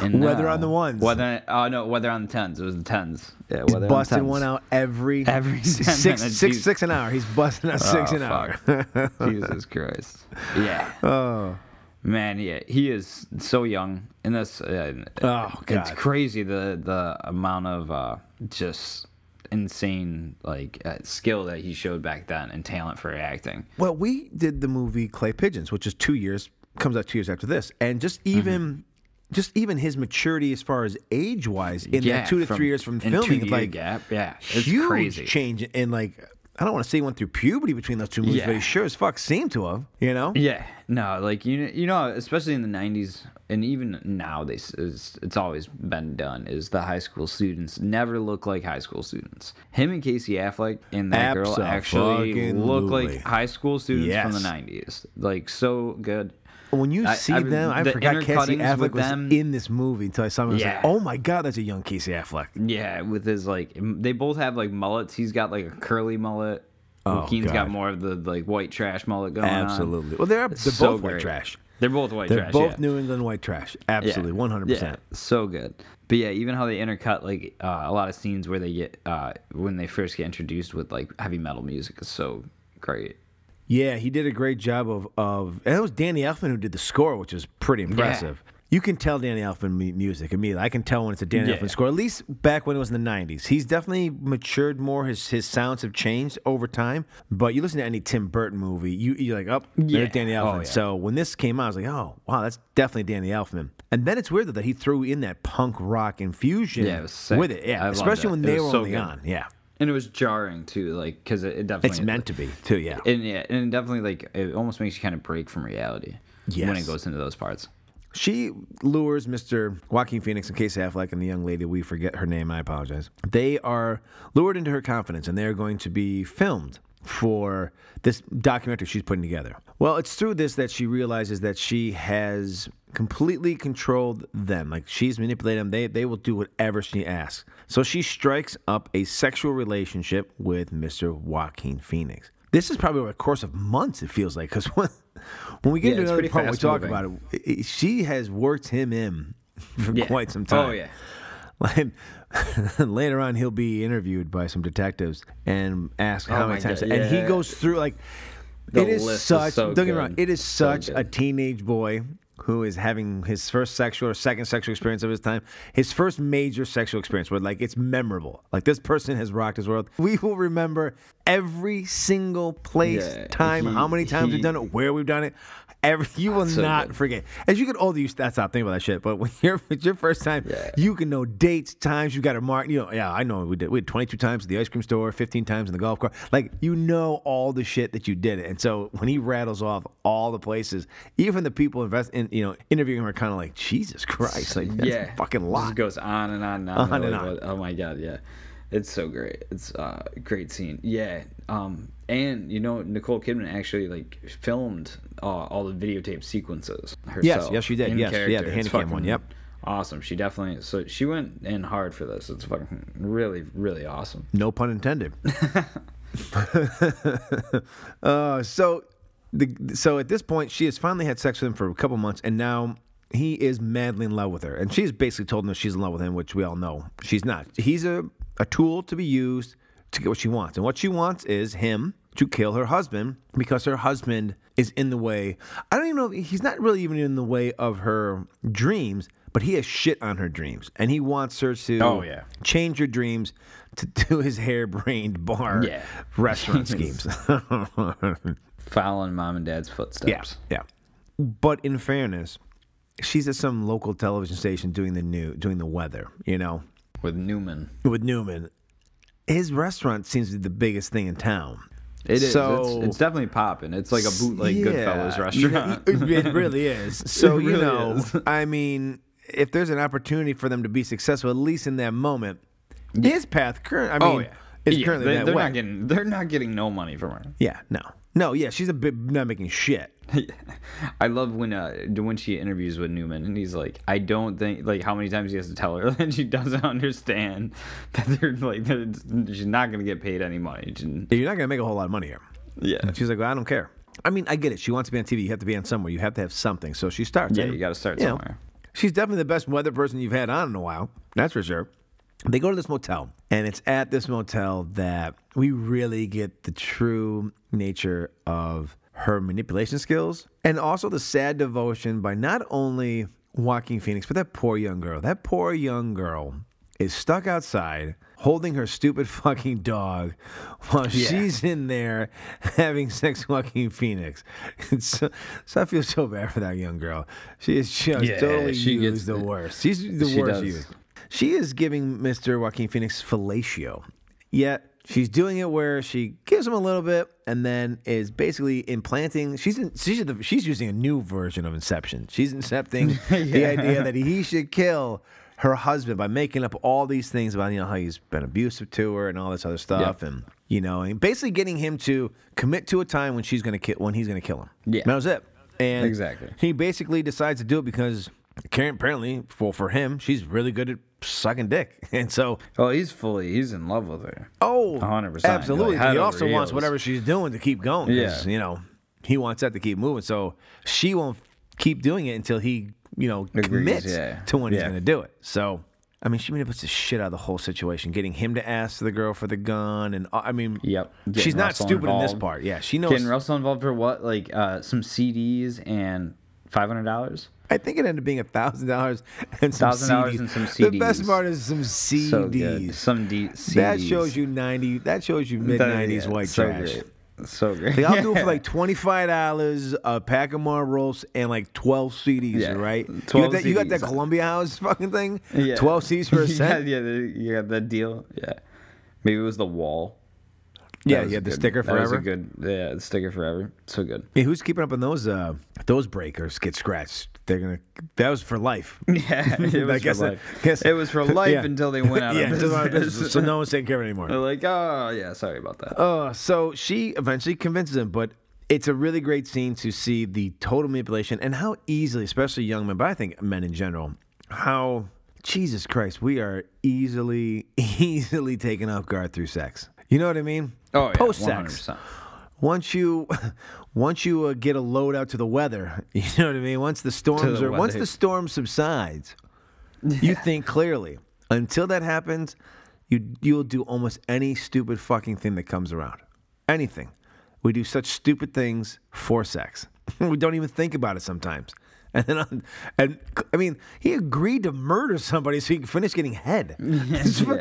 And Weather now- on the ones. Weather. Oh no, weather on the tens. It was the tens. Yeah, weather on the busting tens. one out every Every <laughs> 10 six minutes, six six an hour. He's busting out six Oh, an hour. <laughs> <laughs> Jesus Christ. Yeah. Oh. Man, yeah, he is so young in this. Uh, Oh, it's crazy the the amount of uh, just insane like uh, skill that he showed back then and talent for acting. Well, we did the movie Clay Pigeons, which is two years comes out two years after this, and just even. Just even his maturity as far as age wise in Yeah, that two to from- three years from filming, like gap, yeah, it's huge crazy. change in like I don't want to say he went through puberty between those two movies, Yeah. but he sure as fuck seemed to have. You know? Yeah, no, like you know, you know, especially in the '90s, and even now, they it's, it's always been done. Is the high school students never look like high school students? Him and Casey Affleck and that girl actually look like high school students from the '90s. Like so good. When you I- see I- them, I the forgot Casey Affleck was them- in this movie until I saw him. I was Yeah. like, oh my god, that's a young Casey Affleck. Yeah, with his like, they both have like mullets. He's got like a curly mullet. Oh, Joaquin's got more of the like white trash mullet going on. Absolutely. Well, they're they're so both white trash. They're both white trash. They're trash. both yeah. New England white trash. Absolutely, one hundred percent. Yeah, so good. But yeah, even how they intercut like uh, a lot of scenes where they get uh, when they first get introduced with like heavy metal music is so great. Yeah, he did a great job of of, and it was Danny Elfman who did the score, which is pretty impressive. You can tell Danny Elfman mu- music immediately. I can tell when it's a Danny Yeah. Elfman score. At least back when it was in the '90s, he's definitely matured more. His his sounds have changed over time. But you listen to any Tim Burton movie, you you're like, oh, Yeah. there's Danny Oh, Elfman. yeah. So when this came out, I was like, oh, wow, that's definitely Danny Elfman. And then it's weird though, that he threw in that punk rock infusion Yeah, it with it. Yeah, I especially when It they was were so only good. on. Yeah, And it was jarring too, like because it, it definitely it's meant to be too. Yeah. And yeah, and definitely like it almost makes you kind of break from reality when it goes into those parts. She lures Mr. Joaquin Phoenix and Casey Affleck and the young lady, we forget her name, I apologize. They are lured into her confidence and they're going to be filmed for this documentary she's putting together. Well, it's through this that she realizes that she has completely controlled them. Like she's manipulated them. They, they will do whatever she asks. So she strikes up a sexual relationship with Mr. Joaquin Phoenix. This is probably over the course of months, it feels like, because <laughs> when, when we get Yeah, into another part, we talk fast-moving. about it, i- she has worked him in <laughs> for Yeah. quite some oh, time. Oh yeah. <laughs> Like, later on, he'll be interviewed by some detectives and ask oh how Oh many times. God, And he goes through like The it is list is such. so don't get me wrong. It is So such a teenage boy who is having his first sexual or second sexual experience of his time. His first major sexual experience where like it's memorable. Like this person has rocked his world. We will remember every single place, Yeah, time, he- how many times we've done it, where we've done it. Every you <laughs> will So not good. forget. As you get older, you stop stop thinking about that shit. But when <laughs> you're it's your first time, you can know dates, times. You got to mark. You know, yeah, I know we did. We did 22 times at the ice cream store, 15 times in the golf cart. Like you know all the shit that you did. It. And so when he rattles off all the places, even the people invest in, you know, interviewing him are kind of like, Jesus Christ, like that's yeah, fucking lot. Goes on and on and on. <laughs> On and on. Oh my god, yeah, it's so great. It's uh, a great scene. Yeah, um, and you know Nicole Kidman actually like filmed uh, all the videotape sequences herself. yes, yes, she did. Yes, yeah, character. the It's Handycam one, yep. Awesome. She definitely. So she went in hard for this. It's fucking really, really awesome. No pun intended. <laughs> <laughs> uh, so, the, so at this point, she has finally had sex with him for a couple months, and now he is madly in love with her. And she's basically told him that she's in love with him, which we all know she's not. He's a, a tool to be used to get what she wants. And what she wants is him to kill her husband because her husband is in the way. I don't even know, he's not really even in the way of her dreams, but he has shit on her dreams. And he wants her to Oh, yeah. change her dreams to <laughs> do his harebrained bar Yeah. restaurant <laughs> schemes. <laughs> Following mom and dad's footsteps. yeah, footsteps. yeah. But in fairness, she's at some local television station doing the new doing the weather, you know, With Newman. with Newman. His restaurant seems to be the biggest thing in town. It is. So- it's, it's definitely popping. It's like a bootleg Goodfellas restaurant. It, it really <laughs> is. So It you know, is. I mean, if there's an opportunity for them to be successful, at least in that moment, his path current. I oh, mean, oh yeah. is Yeah, currently they, that they're way. not getting. They're not getting no money from her. yeah, no, no, yeah, she's a bit not making shit. <laughs> I love when uh when she interviews with Newman and he's like, I don't think like how many times he has to tell her <laughs> that she doesn't understand <laughs> that they're like that she's not gonna get paid any money. You're not gonna make a whole lot of money here. yeah, She's like, well, I don't care. I mean, I get it. She wants to be on TV. You have to be on somewhere. You have to have something. So she starts. yeah, And, you got to start you know, somewhere. she's definitely the best weather person you've had on in a while. That's for sure. They go to this motel, and it's at this motel that we really get the true nature of her manipulation skills and also the sad devotion by not only Joaquin Phoenix, but that poor young girl. That poor young girl is stuck outside holding her stupid <laughs> fucking dog while Yeah. she's in there having sex with Joaquin Phoenix. <laughs> So, so I feel so bad for that young girl. She is just Yeah, totally she used gets the the- worst. She's the she worst does. used. She is giving Mr. Joaquin Phoenix fellatio, yet she's doing it where she gives him a little bit and then is basically implanting. She's in, she's the, she's using a new version of Inception. She's incepting <laughs> the idea that he should kill her husband by making up all these things about you know how he's been abusive to her and all this other stuff and you know and basically getting him to commit to a time when she's gonna kill when he's gonna kill him. Yeah. that was it. And Exactly. he basically decides to do it because Karen apparently for for him she's really good at sucking dick, <laughs> and so Oh, he's fully he's in love with her. oh, 100%. absolutely. Like, he also wants heels. whatever she's doing to keep going. Yeah. you know he wants that to keep moving. So she won't keep doing it until he you know Agrees, commits yeah. to when he's going to do it. So. I mean, she manipulates the shit out of the whole situation, getting him to ask the girl for the gun, and uh, I mean, Yep. she's not Russell stupid in this part. Yeah, she knows. Getting Russell involved for what? Like uh, some CDs and five hundred dollars. I think it ended up being a thousand dollars and some $1,000 CDs. and some The best part is some CDs. So good. Some D- CDs. That shows you ninety. That shows you mid nineties yeah, white so trash. Great. So great. Like, I'll do it for <laughs> like twenty five dollars, a pack of Marlboros, and like twelve CDs. Yeah, right? You 12 got that? You got that Columbia House fucking thing? Yeah. Twelve CDs for a <laughs> yeah, cent. yeah, the- you got that deal. Yeah. Maybe it was the wall. Yeah, That you had the good- sticker that was a forever. good. Yeah, the sticker forever. So good. Hey, who's keeping up on those? Uh, those breakers get scratched. They're gonna. That was for life. <laughs> Yeah, it <laughs> I was guess for that- life. guess- It was for <laughs> life yeah. until they went out yeah, of until out of business. business. So no one's taking care of it anymore. They're like, oh yeah, sorry about that. Uh, so she eventually convinces him, but it's a really great scene to see the total manipulation and how easily, especially young men, but I think men in general, how Jesus Christ, we are easily, easily taken off guard through sex. You know what I mean? Oh, yeah, Post sex. 100%. Once you, once you uh, get a load out to the weather, <laughs> you know what I mean. Once the storms the are, once the storm subsides, you <laughs> think clearly. Until that happens, you you'll do almost any stupid fucking thing that comes around. Anything. We do such stupid things for sex. <laughs> we don't even think about it sometimes. And then, on, and I mean, he agreed to murder somebody so he could finish getting head. Fu-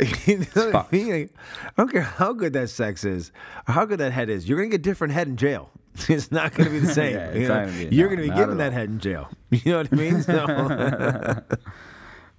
<laughs> you know what I mean? Like, I don't care how good that sex is, or how good that head is. You're gonna get different head in jail. <laughs> It's not gonna be the <laughs> same. Yeah, you not gonna be- You're no, gonna be given that head in jail. You know what I mean? So,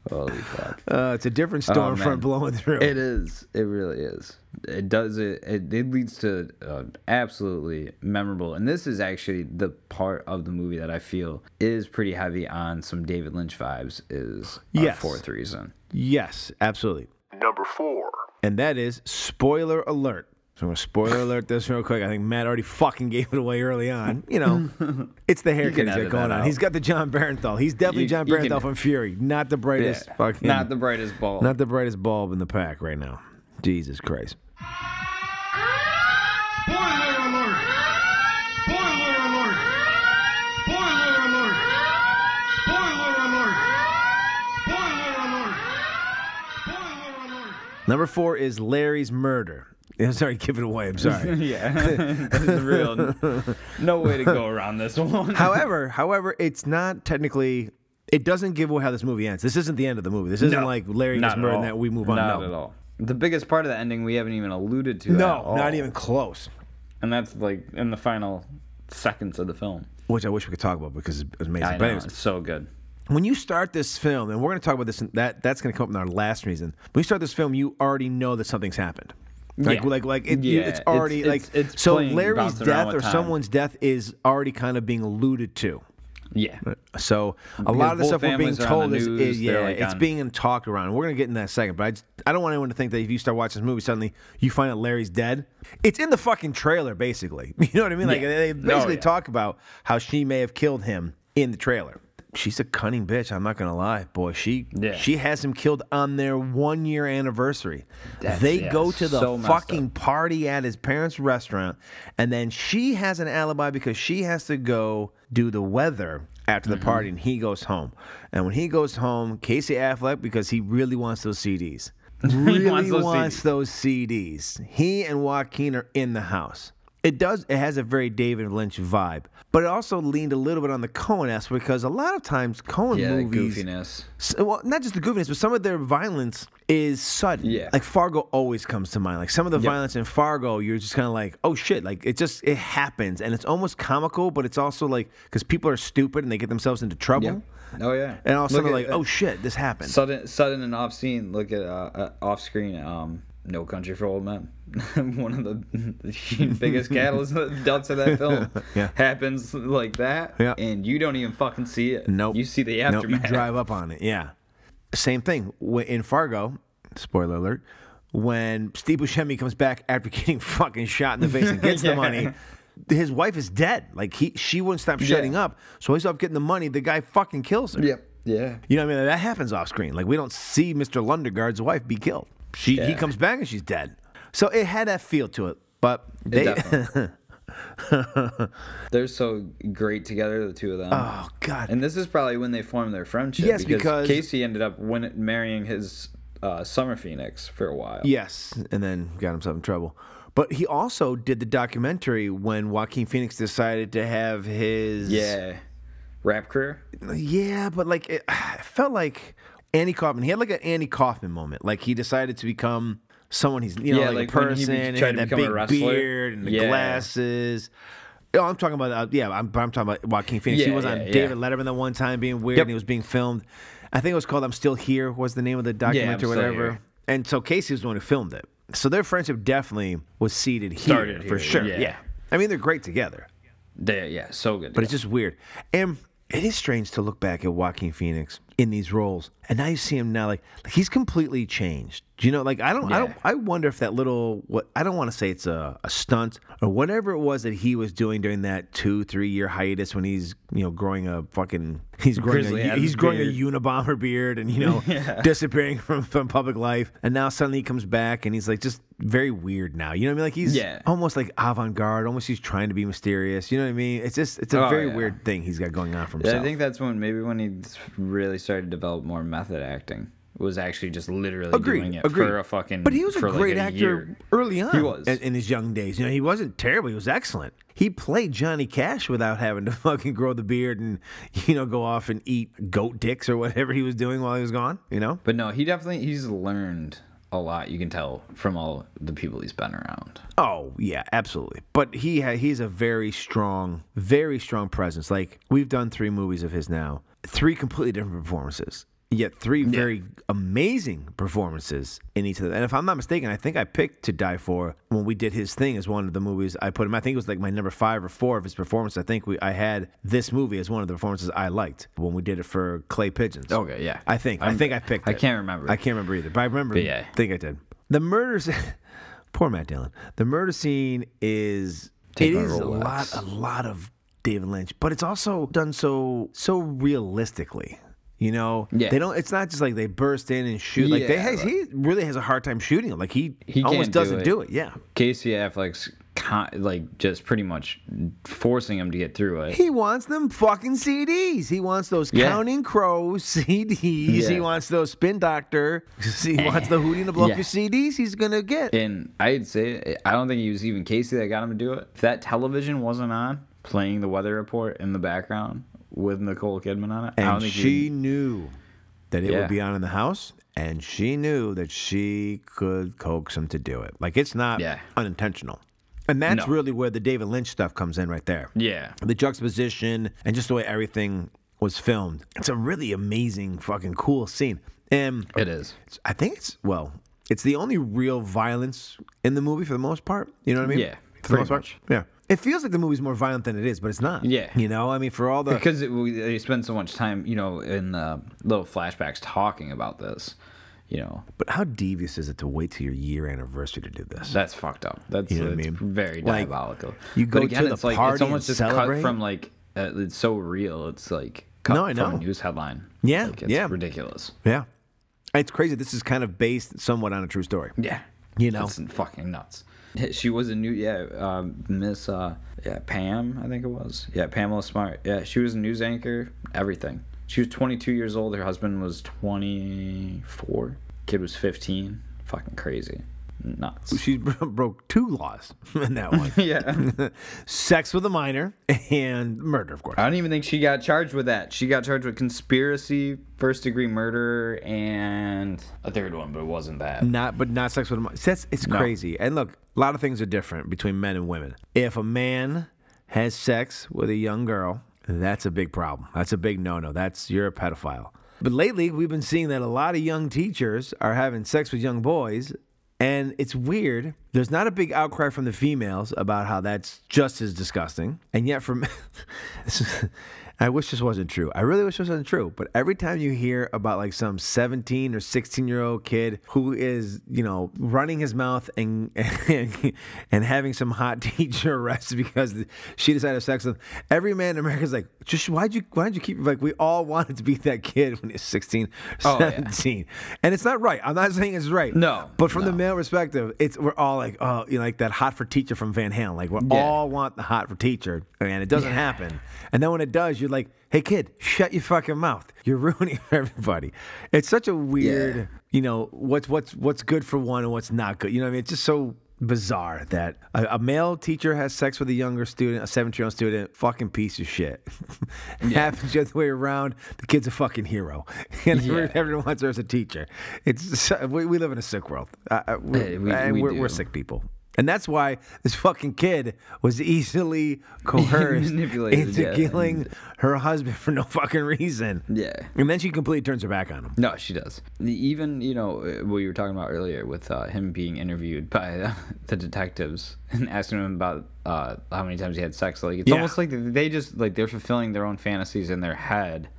Holy fuck. uh, it's a different Oh, storm front blowing through. It is. It really is. It does it. It, it leads to uh, absolutely memorable. And this is actually the part of the movie that I feel is pretty heavy on some David Lynch vibes. Is our Yes. fourth reason. Yes, absolutely. Number four. And that is spoiler alert. So I'm gonna spoiler alert this real quick. I think Matt already fucking gave it away early on. You know, <laughs> it's the haircut he's got going that on. out. He's got the Jon Bernthal. He's definitely You- Jon you can- Bernthal from Fury. Not the brightest Yeah. fucking. Not the brightest bulb. Not the brightest bulb in the pack right now. Jesus Christ. Spoiler alert! Spoiler alert! Spoiler alert! Spoiler alert! Spoiler alert! Spoiler alert! Number four is Larry's murder. <laughs> I'm sorry, give it away. I'm sorry. <laughs> yeah, <laughs> this is real. No way to go around this one. however, however, it's not technically. It doesn't give away how this movie ends. This isn't the end of the movie. This isn't No, like Larry gets murdered and that we move on. Not no, at all. The biggest part of the ending we haven't even alluded to. no, at all. not even close. And that's like in the final seconds of the film. Which I wish we could talk about because it's amazing. I But know anyways, it's so good. When you start this film, and we're going to talk about this, that that's going to come up in our last reason. When you start this film, you already know that something's happened. Like, Yeah. like, like it, Yeah, it's it's- already it's- like it's so. Larry's death or time. someone's death is already kind of being alluded to. Yeah. So a Because lot of the stuff we're being families are on told the is, is yeah, like, it's on- being talked around. We're gonna get in that second, but I just, I don't want anyone to think that if you start watching this movie, suddenly you find out Larry's dead. It's in the fucking trailer, basically. <laughs> You know what I mean? Like Yeah. they Oh, basically yeah. talk about how she may have killed him in the trailer. She's a cunning bitch. I'm not gonna lie, boy. She Yeah. she has him killed on their one year anniversary. That's- they yeah, go to the so fucking party at his parents' restaurant, and then she has an alibi because she has to go do the weather after Mm-hmm. the party, and he goes home. And when he goes home, Casey Affleck, because he really wants those CDs, <laughs> really wants wants, those those, CDs. CDs. He and Joaquin are in the house. It does. It has a very David Lynch vibe. But it also leaned a little bit on the Coen aspect because a lot of times Coen Yeah, movies, goofiness. well, not just the goofiness, but some of their violence is sudden. Yeah. Like Fargo always comes to mind. Like some of the Yep. violence in Fargo, you're just kind of like, oh shit, like it just it happens, and it's almost comical, but it's also like because people are stupid and they get themselves into trouble. Yep. Oh yeah. And all of a sudden, like, oh shit, this happened. Sudden, sudden and off scene. Look at uh, uh, off screen. Um, No Country for Old Men. <laughs> One of the, the biggest catalysts <laughs> dealt to that film. <laughs> Yeah. Happens like that, Yeah. and you don't even fucking see it. Nope. You see the Nope, aftermath. you drive up on it. Yeah. Same thing in Fargo. Spoiler alert. When Steve Buscemi comes back after getting fucking shot in the face and gets the money, his wife is dead. Like he, she wouldn't stop Yeah. shutting up. So he's off getting the money. The guy fucking kills her. Yep. Yeah. You know what I mean? That happens off screen. Like we don't see Mr. Lundegaard's wife be killed. She he comes back and she's dead. So it had that feel to it. But they <laughs> They're so great together, the two of them. Oh God. And this is probably when they formed their friendship. Yes, because- Casey ended up win- marrying his uh, Summer Phoenix for a while. Yes, and then got himself in trouble. But he also did the documentary when Joaquin Phoenix decided to have his Yeah. Rap career. yeah, but like it, <sighs> it felt like Andy Kaufman. He had like an Andy Kaufman moment. Like he decided to become someone he's you know Yeah, like, like a he person and had that big beard and the Yeah. glasses. Oh, I'm talking about uh, yeah. I'm, I'm talking about Joaquin Phoenix. he Yeah, was on yeah, David. Letterman that one time being weird, Yep. and he was being filmed. I think it was called "I'm Still Here" was the name of the documentary, or whatever. Here. And so Casey was the one who filmed it. So their friendship definitely was seated here Started for sure. yeah. yeah, I mean they're great together. They, yeah, so good. But it's just weird. And it is strange to look back at Joaquin Phoenix in these roles, and now you see him now like, like he's completely changed. Do you know? Like I don't, I don't, I wonder if that little what I don't want to say it's a, a stunt or whatever it was that he was doing during that two, three year hiatus when he's you know growing a fucking he's growing Grizzly a, he's growing beard. a Unabomber beard and you know <laughs> disappearing from, from public life, and now suddenly he comes back and he's like just very weird now. You know what I mean? Like he's Yeah. almost like avant garde, almost he's trying to be mysterious. You know what I mean? It's just it's a Oh, very yeah. weird thing he's got going on for Yeah, himself. I think that's when maybe when he really started to develop more method acting. Was actually just literally Agreed. doing it agreed. for a fucking. But he was a for like great a actor year. early on. He was. in, in his young days. You know, he wasn't terrible. He was excellent. He played Johnny Cash without having to <laughs> fucking grow the beard and you know go off and eat goat dicks or whatever he was doing while he was gone. You know. But no, he definitely he's learned a lot. You can tell from all the people he's been around. Oh yeah, absolutely. But he ha- he's a very strong, very strong presence. Like we've done three movies of his now, three completely different performances, yet three very amazing performances in each of them. And if I'm not mistaken, I think I picked To Die For when we did his thing as one of the movies I put him. I think it was like my number five or four of his performances. I think we I had this movie as one of the performances I liked when we did it for Clay Pigeons. Okay, yeah. I think I I'm- think I picked. I it. can't remember. I can't remember either, but I remember. But yeah. I think I did. The murders. <laughs> Poor Matt Dillon. The murder scene is Take it my a lot a lot of David Lynch, but it's also done so so realistically. You know, Yeah. they don't. It's not just like they burst in and shoot. Like they Yeah, has, he really has a hard time shooting it. Like he, He almost do doesn't it. do it. Yeah, Casey Affleck's con- like just pretty much forcing him to get through it. he wants them fucking CDs. He wants those Yeah. Counting Crows <laughs> CDs. He wants those Spin Doctor. <laughs> He wants the Hootie and the Blowfish Yeah. CDs. He's gonna get. And I'd say I don't think it was even Casey that got him to do it. If that television wasn't on, playing the weather report in the background with Nicole Kidman on it, I don't and think she he knew that it Yeah. would be on in the house, and she knew that she could coax him to do it. Like it's not Yeah. unintentional, and that's No. really where the David Lynch stuff comes in, right there. Yeah. the juxtaposition and just the way everything was filmed. It's a really amazing, fucking cool scene, and It is. I think it's well, it's the only real violence in the movie for the most part. You know what I mean? Yeah, for the most part. Yeah. It feels like the movie's more violent than it is, but it's not. Yeah. You know, I mean, for all the Because it, we, they spend so much time, you know, in the little flashbacks talking about this. You know, But how devious is it to wait till your year anniversary to do this? that's fucked up. That's You know what I mean? very Like, diabolical. you go but again, to the it's like party it's almost and just celebrate? cut from like uh, it's so real. It's like cut No, I from know. a news headline. Yeah, like, it's yeah. ridiculous. yeah. It's crazy. This is kind of based somewhat on a true story. Yeah, You know? it's fucking nuts. <laughs> She was a new yeah, um, Miss uh, yeah Pam I think it was yeah Pamela Smart yeah she was a news anchor everything. She was 22 years old. Her husband was 24. Kid was 15. Fucking crazy. Nuts. She <laughs> broke two laws in that one. <laughs> yeah. <laughs> Sex with a minor and murder, of course. I don't even think she got charged with that. She got charged with conspiracy, first degree murder, and a third one, but it wasn't that. Not, but not sex with a minor. That's it's No. crazy. And look, a lot of things are different between men and women. If a man has sex with a young girl, that's a big problem. That's a big no-no. That's you're a pedophile. But lately, we've been seeing that a lot of young teachers are having sex with young boys, and it's weird. There's not a big outcry from the females about how that's just as disgusting, and yet from <laughs> I wish this wasn't true. I really wish this wasn't true. But every time you hear about like some 17 or 16 year old kid who is, you know, running his mouth and and, <laughs> and having some hot <laughs> teacher arrested because she decided to have sex with him, every man in America is like, just why'd you why'd you keep like we all wanted to be that kid when he was 16, Oh, yeah. 17, and it's not right. I'm not saying it's right. No, but from the male perspective, it's we're all like, oh, you know, like that hot for teacher from Van Halen. Like we Yeah. all want the hot for teacher, and it doesn't happen. And then when it does, you're like, hey kid, shut your fucking mouth. You're <laughs> ruining everybody. It's such a weird, you know, what's what's what's good for one and what's not good. You know what I mean? It's just so bizarre that a, a male teacher has sex with a younger student, a 17 year old student, fucking piece of shit. <laughs> it happens the other way around. The kid's a fucking hero. <laughs> And Yeah. everyone wants her as a teacher. It's we, we live in a sick world. Uh, uh, we, Hey, we- we we're, we're sick people. And that's why this fucking kid was easily <laughs> coerced Manipulated, into yeah. killing her husband for no fucking reason. Yeah. And then she completely turns her back on him. No, she does. Even you know uh, what you were talking about earlier with uh, him being interviewed by uh, <laughs> the detectives and asking him about uh, how many times he had sex. Like it's Yeah. almost like they just like they're fulfilling their own fantasies in their head.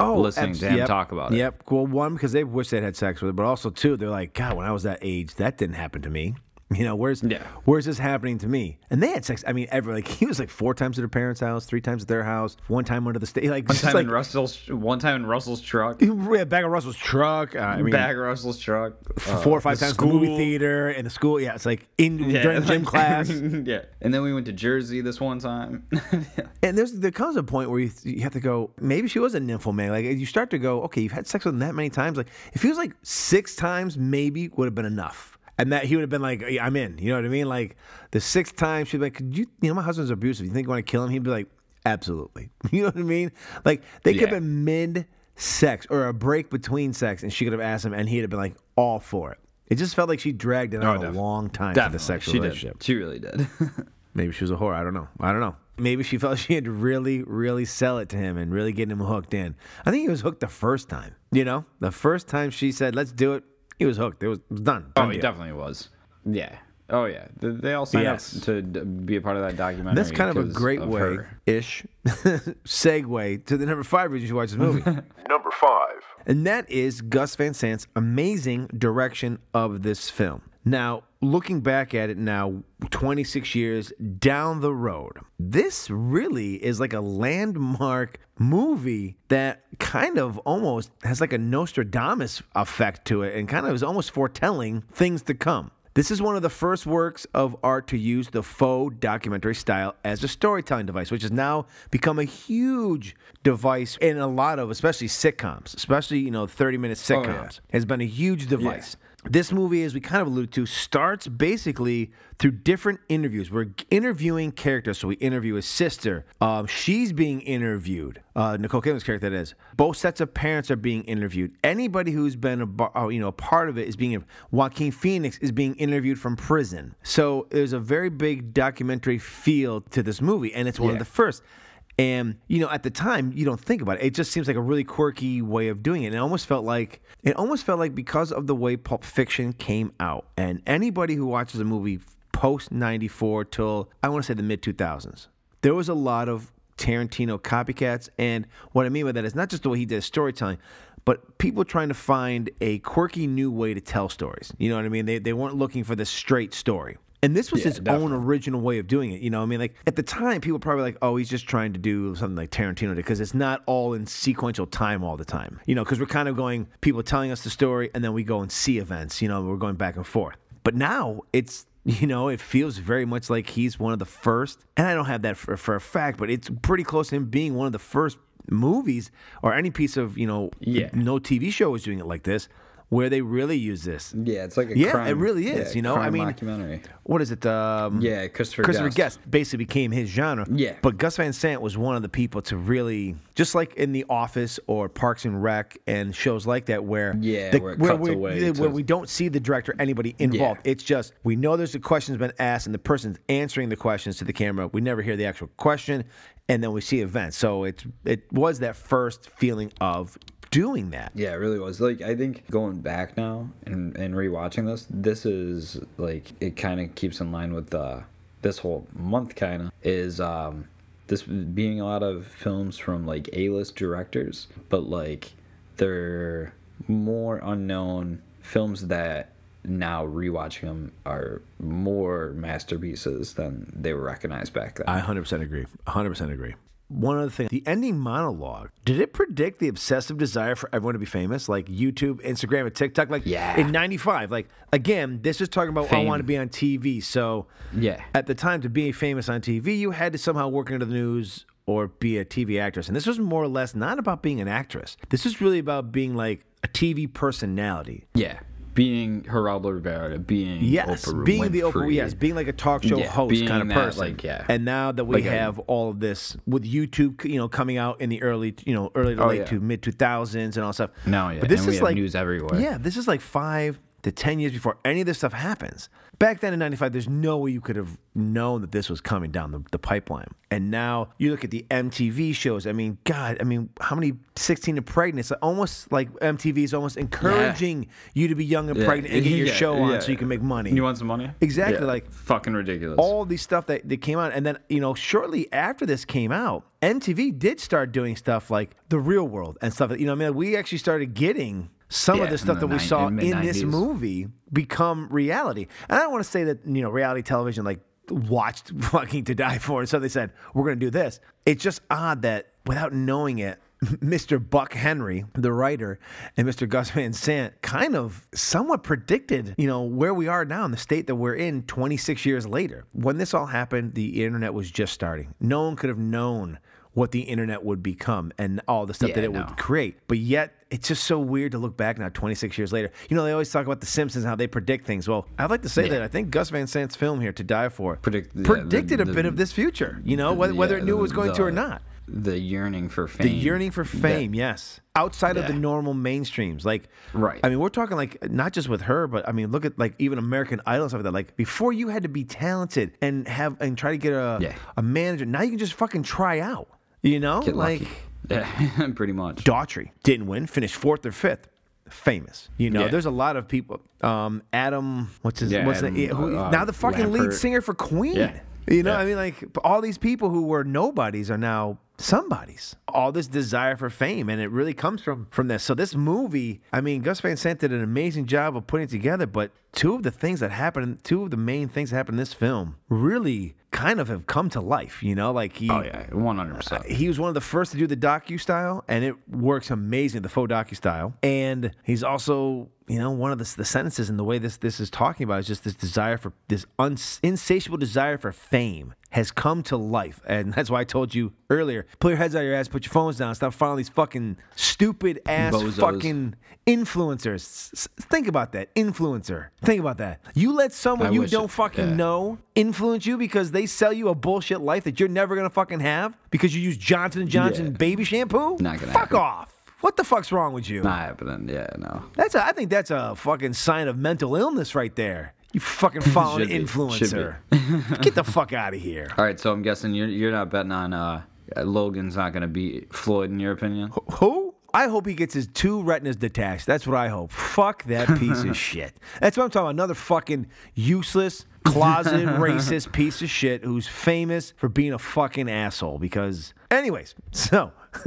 Oh, listening abs- to him yep, talk about it. Yep. Well, one because they wish they'd had sex with her, but also two, they're like, God, when I was that age, that didn't happen to me. <laughs> You know, where's Yeah. where's this happening to me? And they had sex. I mean, ever like <laughs> he was like four times at her parents' house, three times at their house, one time under the state. Like One time like in Russell's, one time in Russell's truck, <laughs> yeah, back of Russell's truck. Uh, I mean, back of Russell's truck, uh, four or five the times in the movie theater and the school. Yeah, it's like in Yeah, during gym like- class. yeah, and then we went to Jersey this one time. And there's there comes a point where you, you have to go. Maybe she was a nymphomaniac. Like you start to go, okay, you've had sex with him that many times. Like if he was like six times, maybe would have been enough. And that he would have been like, "Yeah, I'm in. You know what I mean? Like the sixth time, she'd be like, Could you, you know, my husband's abusive. You think you want to kill him? He'd be like, absolutely. <laughs> You know what I mean? Like they could have Yeah. been mid sex or a break between sex, and she could have asked him, and he'd have been like all for it. It just felt like she dragged it out oh, a long time for the sexual she relationship. did. She really did. <laughs> Maybe she was a whore. I don't know. I don't know. Maybe she felt <laughs> she had to really, really sell it to him and really get him hooked in. I think he was hooked the first time. You know, the first time she said, "Let's do it," he was hooked. It was, it was done. oh, Done he deal. definitely was. Yeah. Oh yeah. They, they all signed Yes. up to be a part of that documentary. That's kind of a great of way, her. ish, <laughs> segue to the number five reason you should watch this movie. <laughs> Number 5. and that is Gus Van Sant's amazing direction of this film. Now, looking back at it now, 26 years down the road, this really is like a landmark movie that kind of almost has like a Nostradamus effect to it and kind of is almost foretelling things to come. This is one of the first works of art to use the faux documentary style as a storytelling device, which has now become a huge device in a lot of, especially sitcoms, especially, you know, 30 minute Oh, sitcoms, has been a huge device. This movie, as we kind of alluded to, starts basically through different interviews. We're interviewing characters. So we interview his sister. Um, she's being interviewed. Uh, Nicole Kidman's character, that is. Both sets of parents are being interviewed. Anybody who's been a, bar- uh, you know, a part of it is being. Joaquin Phoenix is being interviewed from prison. So there's a very big documentary feel to this movie, and it's one of the first. And you know, at the time, you don't think about it. It just seems like a really quirky way of doing it. And it almost felt like it almost felt like because of the way Pulp Fiction came out, and anybody who watches a movie post '94 till I want to say the mid 2000s, there was a lot of Tarantino copycats. And what I mean by that is not just the way he did storytelling, but people trying to find a quirky new way to tell stories. You know what I mean? They they weren't looking for the straight story. And this was Yeah, his definitely. own original way of doing it. You know, I mean, like at the time, people were probably like, "Oh, he's just trying to do something like Tarantino did," because it's not all in sequential time all the time. You know, because we're kind of going, people telling us the story, and then we go and see events. You know, we're going back and forth. But now it's, <laughs> you know, it feels very much like he's one of the first, and I don't have that for, for a fact, but it's pretty close to him being one of the first movies or any piece of, you know, Yeah. no TV show was doing it like this where they really use this. Yeah, it's like a yeah, it really is. yeah, you know, I mean, documentary. what is it? Um, Yeah, Christopher Christopher Guest. Guest basically became his genre. Yeah. but Gus Van Sant was one of the people to really, just like in The Office or Parks and Rec and shows like that, where Yeah, the- where it cuts we, yeah, where we don't see the director, anybody involved. It's just we know there's a question's been asked and the person's answering the questions to the camera. We never hear the actual question, and then we see events. So it's it was that first feeling of doing that. Yeah, it really was. Like I think going back now and and rewatching this, this is like it kind of keeps in line with uh this whole month kind of is um this being a lot of films from like A-list directors, but like they're more unknown films that now rewatching them are more masterpieces than they were recognized back then. I 100% agree. 100% agree. One other thing, the ending monologue, did it predict the obsessive desire for everyone to be famous? Like YouTube, Instagram, and TikTok? Like Yeah. in 95. Like, again, this is talking about I want to be on TV. So Yeah. at the time, to be famous on TV, you had to somehow work into the news or be a TV actress. And this was more or less not about being an actress. This was really about being like a TV personality. yeah, being Geraldo Rivera, being Yes, Oprah being the Oprah, yes, being like a talk show Yeah, host kind of that, person. like, yeah. And now that we Like a- have all of this with YouTube, you know, coming out in the early, you know, early to Oh, late yeah. to mid two thousands and all stuff. Now, yeah, but this and we is have like news everywhere. Yeah, this is like five to ten years before any of this stuff happens. Back then in '95, there's no way you could have known that this was coming down the, the pipeline. And now you look at the MTV shows. I mean, God, I mean, how many 16 and pregnant? It's almost like MTV is almost encouraging you to be young and Yeah. pregnant and get <laughs> your Yeah, show on yeah. so you can make money. You want some money? Exactly, Yeah, like- fucking ridiculous. all these stuff that, that came out and then you know shortly after this came out mtv did start doing stuff like the real world and stuff you know i mean we actually started getting some Yeah, of the stuff the that we nine- saw in in this movie become reality and i don't want to say that you know reality television like watched <laughs> fucking to die for and so they said we're going to do this it's just odd that without knowing it <laughs> Mr. Buck Henry, the writer, and Mr. Gus Van Sant kind of somewhat predicted, you know, where we are now in the state that we're in 26 years later. When this all happened, the internet was just starting. No one could have known what the internet would become and all the stuff Yeah, that it no. would create. But yet, it's just so weird to look back now, 26 years later. You know, they always talk about The Simpsons, how they predict things. Well, I'd like to say Yeah. that I think Gus Van Sant's film here, To Die For, Predict- yeah, uh, predicted the- a bit the- of this future, you know, whether, whether it knew it was going to or not. The yearning for fame. The yearning for fame, yes. Outside of the normal mainstreams. Like, Right. I mean, we're talking like not just with her, but I mean, look at like even American Idol and stuff like that. Like, before you had to be talented and have and try to get a, a manager, now you can just fucking try out. You know? Get like, lucky. Yeah, <laughs> pretty much. Daughtry didn't win, finished fourth or fifth. Famous, you know. Yeah. There's a lot of people. Um, Adam, what's his? Yeah, what's Adam, the, who, uh, now the fucking lead singer for Queen. Yeah. You know. I mean, like all these people who were nobodies are now somebodies. All this desire for fame, and it really comes from from this. So this movie, I mean, Gus Van Sant did an amazing job of putting it together. But two of the things that happened, two of the main things that happened in this film, really kind of have come to life. You know, like he. Oh yeah, one hundred percent. He was one of the first to do the docu style, and it works amazing, the faux docu style. And he's also, you know, one of the, the sentences and the way this this is talking about is just this desire for this uns, insatiable desire for fame has come to life, and that's why I told you earlier: pull your heads out of your ass, put your phones down, stop following these fucking stupid ass Bozos. fucking influencers. Think about that, influencer. Think about that. You let someone I you don't it- fucking yeah. know influence you because they sell you a bullshit life that you're never gonna fucking have because you use Johnson Johnson Yeah. baby shampoo. Not gonna Fuck happen. off. What the fuck's wrong with you? Not happening. Yeah, no. That's a, I think that's a fucking sign of mental illness right there. You fucking <laughs> following Should be. influencer. Should Get the fuck out of here. All right, so I'm guessing you're you're not betting on uh, Logan's not gonna beat Floyd in your opinion. Who? I hope he gets his two retinas detached. That's what I hope. Fuck that piece of <laughs> shit. That's what I'm talking about. Another fucking useless, closet <laughs> racist piece of shit who's famous for being a fucking asshole. Because, anyways, so. <laughs>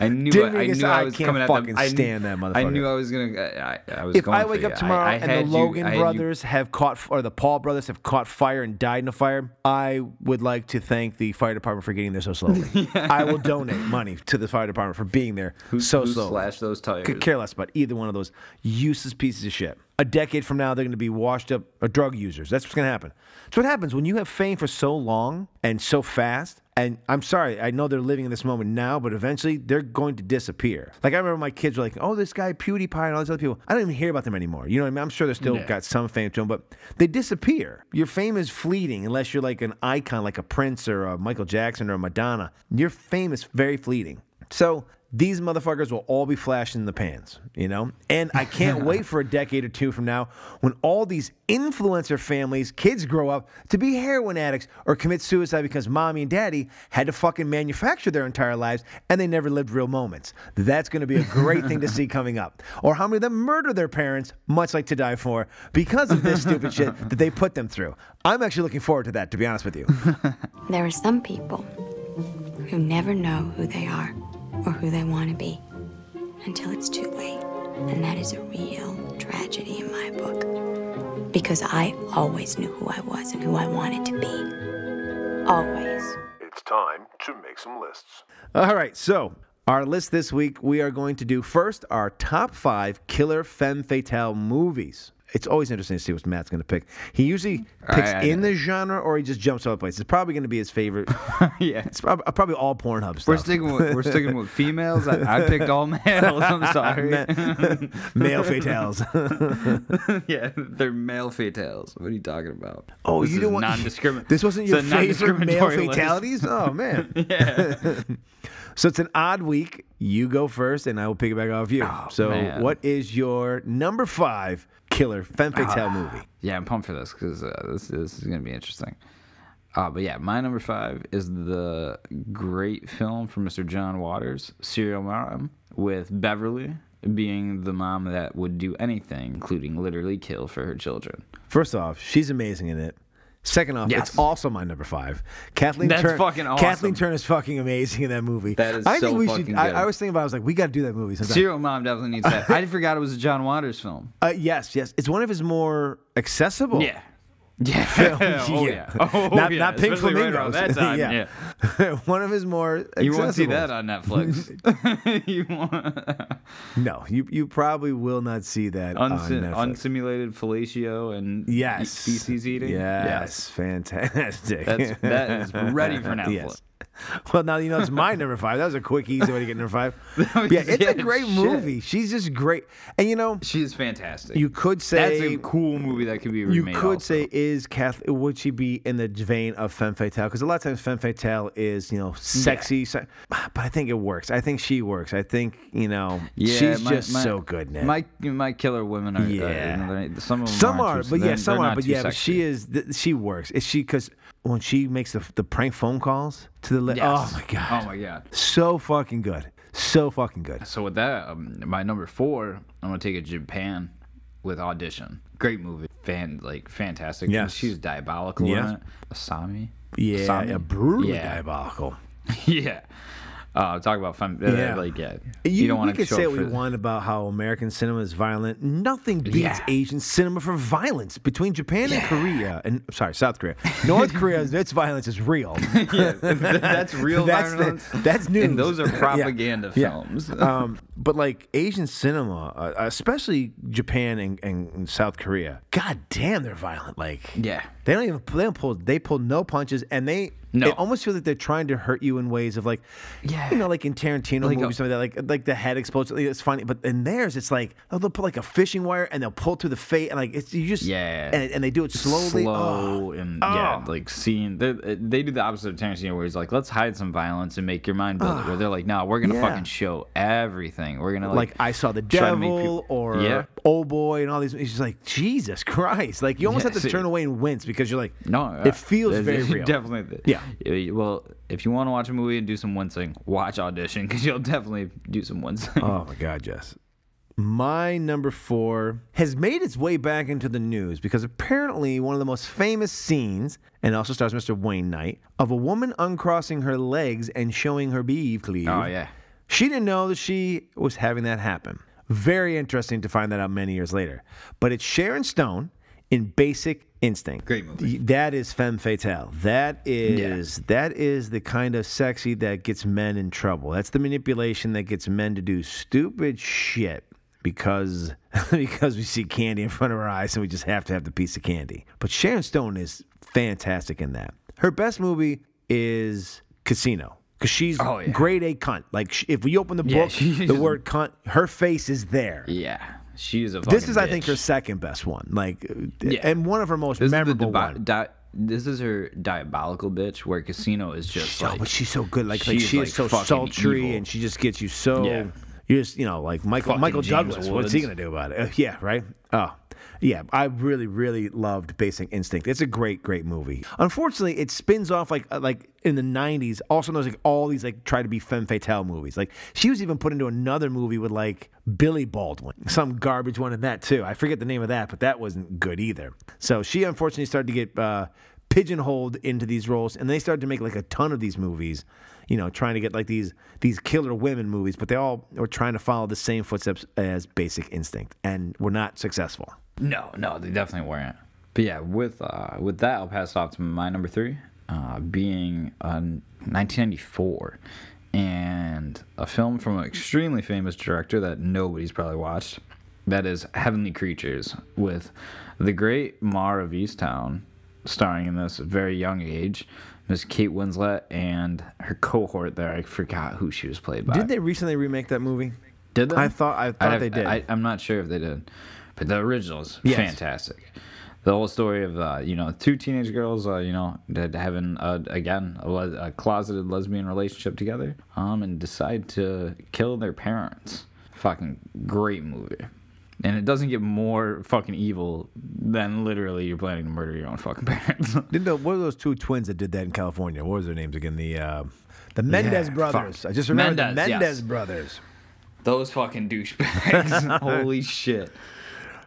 I knew Didn't I, I knew I, I was can't coming at fucking them. I, stand that motherfucker. I knew I was gonna. I, I was if going I wake you. up tomorrow I, and the you- Logan you- brothers have caught, or the Paul brothers have caught fire and died in a fire, I would like to thank the fire department for getting there so slowly. <laughs> I will donate money to the fire department for being there who, so who slowly. slashed those tires. Could care less about either one of those useless pieces of shit. A decade from now they're going to be washed up uh, drug users. That's what's going to happen. That's what happens when you have fame for so long and so fast. And I'm sorry, I know they're living in this moment now, but eventually they're going to disappear. Like I remember my kids were like, "Oh, this guy PewDiePie and all these other people." I don't even hear about them anymore. You know what I mean? I'm sure they're still Yeah. got some fame to them, but they disappear. Your fame is fleeting unless you're like an icon, like a Prince or a Michael Jackson or a Madonna. Your fame is very fleeting. So these motherfuckers will all be flashing in the pans, you know? And I can't wait for a decade or two from now when all these influencer families, kids grow up to be heroin addicts or commit suicide because mommy and daddy had to fucking manufacture their entire lives and they never lived real moments. That's to be a great thing to see coming up. Or how many of them murder their parents, much like To Die For, because of this stupid shit that they put them through. I'm actually looking forward to that, to be honest with you. <laughs> There are some people who never know who they are or who they want to be until it's too late. And that is a real tragedy in my book. Because I always knew who I was and who I wanted to be. Always. It's time to make some lists. All right, so our list this week, we are going to do first our top five killer femme fatale movies. It's always interesting to see what Matt's going to pick. He usually mm. picks I- I in the genre or he just jumps all over the place. It's probably going to be his favorite. <laughs> yeah. It's prob- uh, probably all Pornhub stuff. We're sticking with we're sticking with <laughs> females. I, I picked all males. I'm <laughs> sorry. Male fatales. yeah, they're male fatales. What are you talking about? Oh, this you don't want non-discrimin- This wasn't your favorite male fatalities? Oh man. yeah. So it's an odd week. You go first, and I will pick it back off you. so, Oh, man. what is your number five killer femme fatale movie? Yeah, I'm pumped for this because uh, this this is gonna be interesting. Uh, but yeah, my number five is the great film from Mr. John Waters, Serial Mom, with Beverly being the mom that would do anything, including literally kill for her children. First off, she's amazing in it. Second off, Yes. it's also my number five. Kathleen That's Turner. fucking awesome. Kathleen Turner's fucking amazing in that movie. That is I so think we should. fucking I, good. I was thinking about. it, I was like, we got to do that movie. sometime. Serial Mom definitely needs that. <laughs> I forgot it was a John Waters film. Uh, yes, yes. It's one of his more accessible. Yeah. Yeah. <laughs> <laughs> oh yeah. <laughs> Oh not, yeah. not Pink Especially right Flamingos. around that time. yeah. yeah. one of his more. You won't see that on Netflix. you won't. No, you you probably will not see that on Unsim- Netflix. unsimulated fellatio and Yes. feces eating. Yes, fantastic. That's- that is ready for Netflix. Yes. <laughs> Well, now you know it's my number five. That was a quick, easy way to get number five. <laughs> Yeah, it's Yeah, a great shit. movie. She's just great, and you know She's fantastic. you could say That's a cool movie that could be you could also. say is Kathleen would she be in the vein of femme fatale? Because a lot of times femme fatale is you know sexy, se- but I think it works. I think she works. I think you know yeah, she's my- just my- so good now. My my killer women are. Yeah. Yeah. Uh, some of them Some are, but yeah, some they're but yeah, but she is. She works. Is she because when she makes the the prank phone calls to the li- Yes. oh my god, Oh my god. so fucking good, so fucking good. So with that, um, my number four, I'm gonna take it Japan with audition. Great movie, fan like fantastic. Yes. she's diabolical Yes. in it. Asami. Yeah, Asami? yeah, brutally Yeah. diabolical. <laughs> yeah. Uh, talk about fun. Uh, Yeah. Like yeah, You, don't want to say what we want about how American cinema is violent. Nothing beats Yeah. Asian cinema for violence. Between Japan and Korea, and sorry, South Korea, North <laughs> Korea, its violence is real. <laughs> yeah, that's real That's the- violence. that's news. And those are <laughs> propaganda Yeah. films. um, but like Asian cinema, uh, especially Japan and, and South Korea, god damn, they're violent. Like yeah. they don't even they don't pull they pull no punches, and they No. it almost feels like they're trying to hurt you in ways of like Yeah. you know like in Tarantino Like a- movies something like that like like the head explodes. like, It's funny, but in theirs it's like oh, they'll put like a fishing wire and they'll pull through the face and like it's you just Yeah. and, and they do it slowly. slow Oh. and yeah, Oh. like seeing they, they do the opposite of Tarantino, where he's like, let's hide some violence and make your mind build it. Where they're like, no, we're gonna Ah. Yeah. fucking show everything. We're gonna like, like, I saw the try to make devil or yeah. oh boy and all these. It's just like Jesus Christ! Like you almost Yeah, have to see- turn away and wince because you're like, No, it feels very <laughs> real. Definitely. Yeah. Yeah, Well, if you want to watch a movie and do some wincing, watch Audition <laughs> because you'll definitely do some wincing. Oh my God, Jess. My number four has made its way back into the news because apparently one of the most famous scenes, and also stars Mr. Wayne Knight, of a woman uncrossing her legs and showing her beef cleave. Oh yeah. She didn't know that she was having that happen. Very interesting to find that out many years later. But it's Sharon Stone in Basic Instinct. Great movie. That is femme fatale. That is that is the kind of sexy that gets men in trouble. That's the manipulation that gets men to do stupid shit because <laughs> because we see candy in front of our eyes and we just have to have the piece of candy. But Sharon Stone is fantastic in that. Her best movie is Casino. Because she's Oh, yeah. grade A cunt. Like, if we open the book, she's- the word cunt, her face is there. Yeah, she's a. This fucking is, I think, her second best one. Like, Yeah. and one of her most This is the memorable dibi- one. di- this is her diabolical bitch, where Casino is just Oh, like. but she's so good. Like, like she's, she like, is so sultry, evil. and she just gets you so. Yeah. You just, you know, like Michael Fucking Michael James Douglas. What's he gonna do about it? Uh, <laughs> yeah, right. Oh, yeah. I really, really loved Basic Instinct. It's a great, great movie. Unfortunately, it spins off like uh, like in the '90s. Also, there's like all these like try to be femme fatale movies. Like she was even put into another movie with like Billy Baldwin, some garbage one in that too. I forget the name of that, but that wasn't good either. So she unfortunately started to get. Uh, pigeonholed into these roles and they started to make like a ton of these movies you know trying to get like these these killer women movies but they all were trying to follow the same footsteps as basic instinct and were not successful No, no, they definitely weren't. But yeah, with uh, with that, I'll pass it off to my number three, uh, being uh, 1994, and a film from an extremely famous director that nobody's probably watched. That is Heavenly Creatures with the great Mare of Easttown starring in this very young age. Miss Kate Winslet and her cohort there. I forgot who she was played by. did they recently remake that movie Did they? I thought- I thought they did. I, I'm not sure if they did, but the original is Yes. fantastic. The whole story of uh, you know two teenage girls, uh, you know, having uh, again a, les- a closeted lesbian relationship together, um, and decide to kill their parents. Fucking great movie. And it doesn't get more fucking evil than literally you're planning to murder your own fucking <laughs> parents. did the, what were those two twins that did that in california what was their names again the uh, the mendez Yeah, brothers fuck. i just remember the Mendez, yes. brothers Those fucking douchebags. <laughs> <laughs> Holy shit.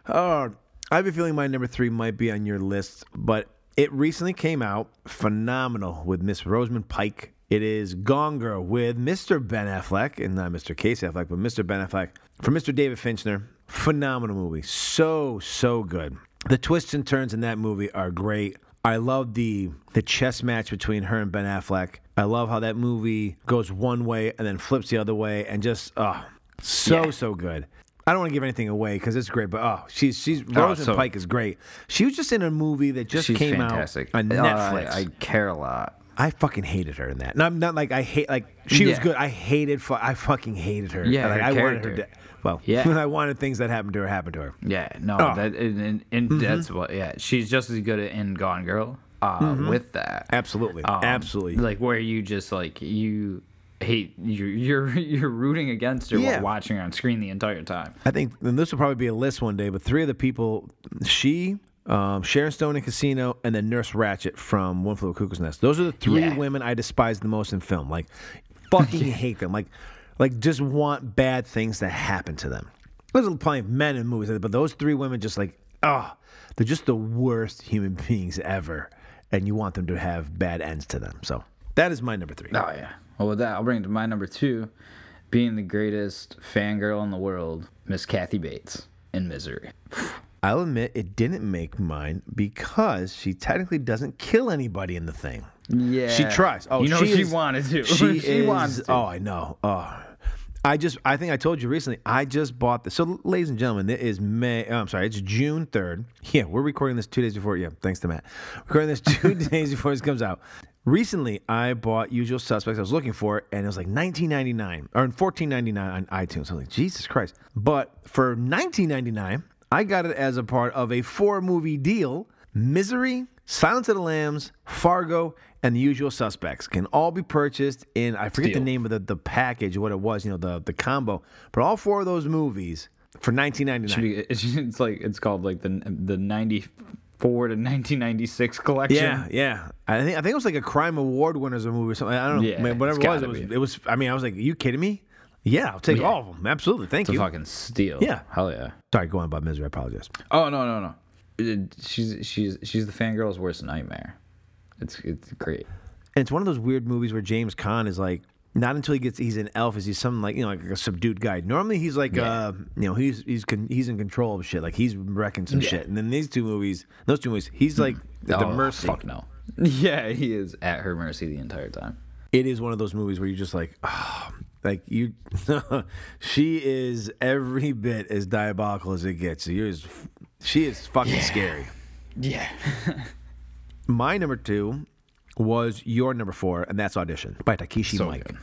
Oh, I have a feeling my number three might be on your list, but it recently came out. Phenomenal with Miss Rosamund Pike. It is Gone Girl with Mr. Ben Affleck, and not Mr. Casey Affleck, but Mr. Ben Affleck from Mr. David Fincher. Phenomenal movie. So, so good. The twists and turns in that movie are great. I love the the chess match between her and Ben Affleck. I love how that movie goes one way and then flips the other way, and just oh, so so good. I don't want to give anything away because it's great, but oh, she's she's Rosamund so- Pike is great. She was just in a movie that just came fantastic. out on Uh, Netflix. I, I care a lot. I fucking hated her in that. No, I'm not like I hate like she was good. I hated. Fu- I fucking hated her. Yeah, like her I wanted her. character. To, well, Yeah. <laughs> I wanted things that happened to her happen to her. Yeah, no, Oh. that and, and, and Mhm. that's what. Yeah, she's just as good in Gone Girl. Uh, Mhm. with that, Absolutely, Um, absolutely. like where you just like you hate you <laughs> you're you're rooting against her Yeah. while watching her on screen the entire time. I think and this will probably be a list one day, but three of the people, she, um, Sharon Stone in Casino, and then Nurse Ratched from One Flew Over the Cuckoo's Nest. Those are the three Yeah. women I despise the most in film. Like, fucking <laughs> hate them. Like, like just want bad things to happen to them. There's plenty of men in movies, but those three women just like, oh, they're just the worst human <laughs> beings ever, and you want them to have bad ends to them. So that is my number three. Oh yeah. Well, with that, I'll bring it to my number two, being the greatest fangirl in the world, Miss Kathy Bates in Misery. I'll admit it didn't make mine because she technically doesn't kill anybody in the thing. Yeah. She tries. Oh, You know she she is- wanted to. She, <laughs> She is, wants to. Oh, I know. Oh, I just. I think I told you recently. I just bought this. So, ladies and gentlemen, it is May. oh, I'm sorry. It's June third. Yeah, we're recording this two days before. Yeah, thanks to Matt. Recording this two <laughs> days before this comes out. Recently, I bought Usual Suspects. I was looking for it, and it was like 19.99 or 14.99 on iTunes. I was like, Jesus Christ! But for 19.99, I got it as a part of a four movie deal. Misery, Silence of the Lambs, Fargo, and the usual suspects can all be purchased in I forget Deal. the name of the, the package, what it was, you know, the the combo. But all four of those movies for nineteen ninety Should be, it's, it's like it's called like the the ninety four to nineteen ninety six collection. Yeah, yeah. I think I think it was like a crime award winners or movie or something. I don't know, Yeah, man, whatever it was. It was, it was. I mean, I was like, "Are you kidding me?" Yeah, I'll take Yeah. all of them. Absolutely, thank It's you. fucking steal. Yeah. Hell yeah. Sorry, go on about misery. I apologize. Oh no no no. It- she's she's she's the fangirl's worst nightmare. It's it's great. And it's one of those weird movies where James Caan is like, not until he gets he's an elf is he some like you know like a subdued guy. Normally he's like Yeah. uh you know he's he's con- he's in control of shit like he's wrecking some Yeah. shit. And then these two movies, those two movies, he's like at the Oh, mercy. Fuck no. <laughs> Yeah, he is at her mercy the entire time. It is one of those movies where you're just like, oh, Like you, <laughs> she is every bit as diabolical as it gets. You're as, she is fucking scary. Yeah. <laughs> My number two was your number four, and that's Audition by Takeshi So Mike. good.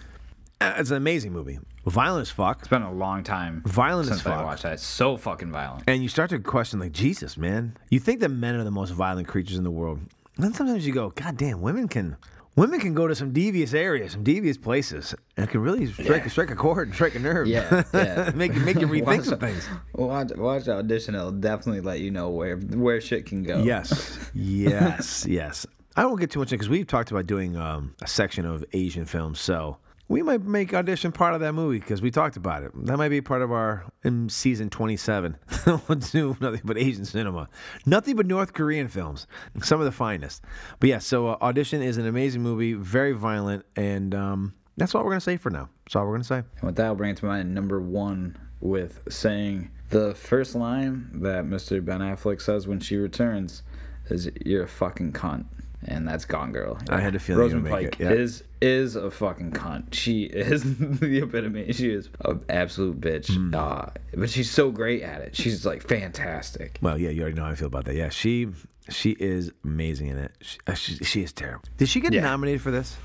It's an amazing movie. Violent as fuck. It's been a long time Violent since as I watched that. It's so fucking violent. And you start to question, like, Jesus, man. You think that men are the most violent creatures in the world. Then sometimes you go, God damn, women can women can go to some devious areas, some devious places, and it can really strike, strike a chord and strike a nerve. Yeah, <laughs> yeah. make, you- make you rethink Watch- some things. Watch, watch audition. It'll definitely let you know where where shit can go. Yes, yes, <laughs> yes. I won't get too much in because we've talked about doing um, a section of Asian films, so we might make audition part of that movie because we talked about it. That might be part of our in season twenty-seven. <laughs> we'll do nothing but Asian cinema, nothing but North Korean films, some of the finest. But yeah, so uh, audition is an amazing movie, very violent, and um, that's all we're gonna say for now. That's all we're gonna say. And with that, I'll bring it to mind number one with saying the first line that Mr. Ben Affleck says when she returns is "You're a fucking cunt," and that's Gone Girl. I had a feeling Rosamund make Pike is is a fucking cunt. She is <laughs> the epitome. She is an absolute bitch. Hmm. Uh, but she's so great at it. She's like fantastic. Well, yeah, you already know how I feel about that. Yeah, she she is amazing in it. She, uh, she, she is terrible. Did she get Yeah. nominated for this?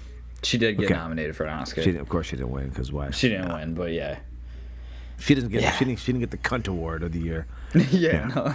She did get Okay. nominated for an Oscar. She of course she didn't win because why? She didn't win, but yeah. She doesn't get. Yeah. She didn't. She didn't get the cunt award of the year. <laughs> yeah.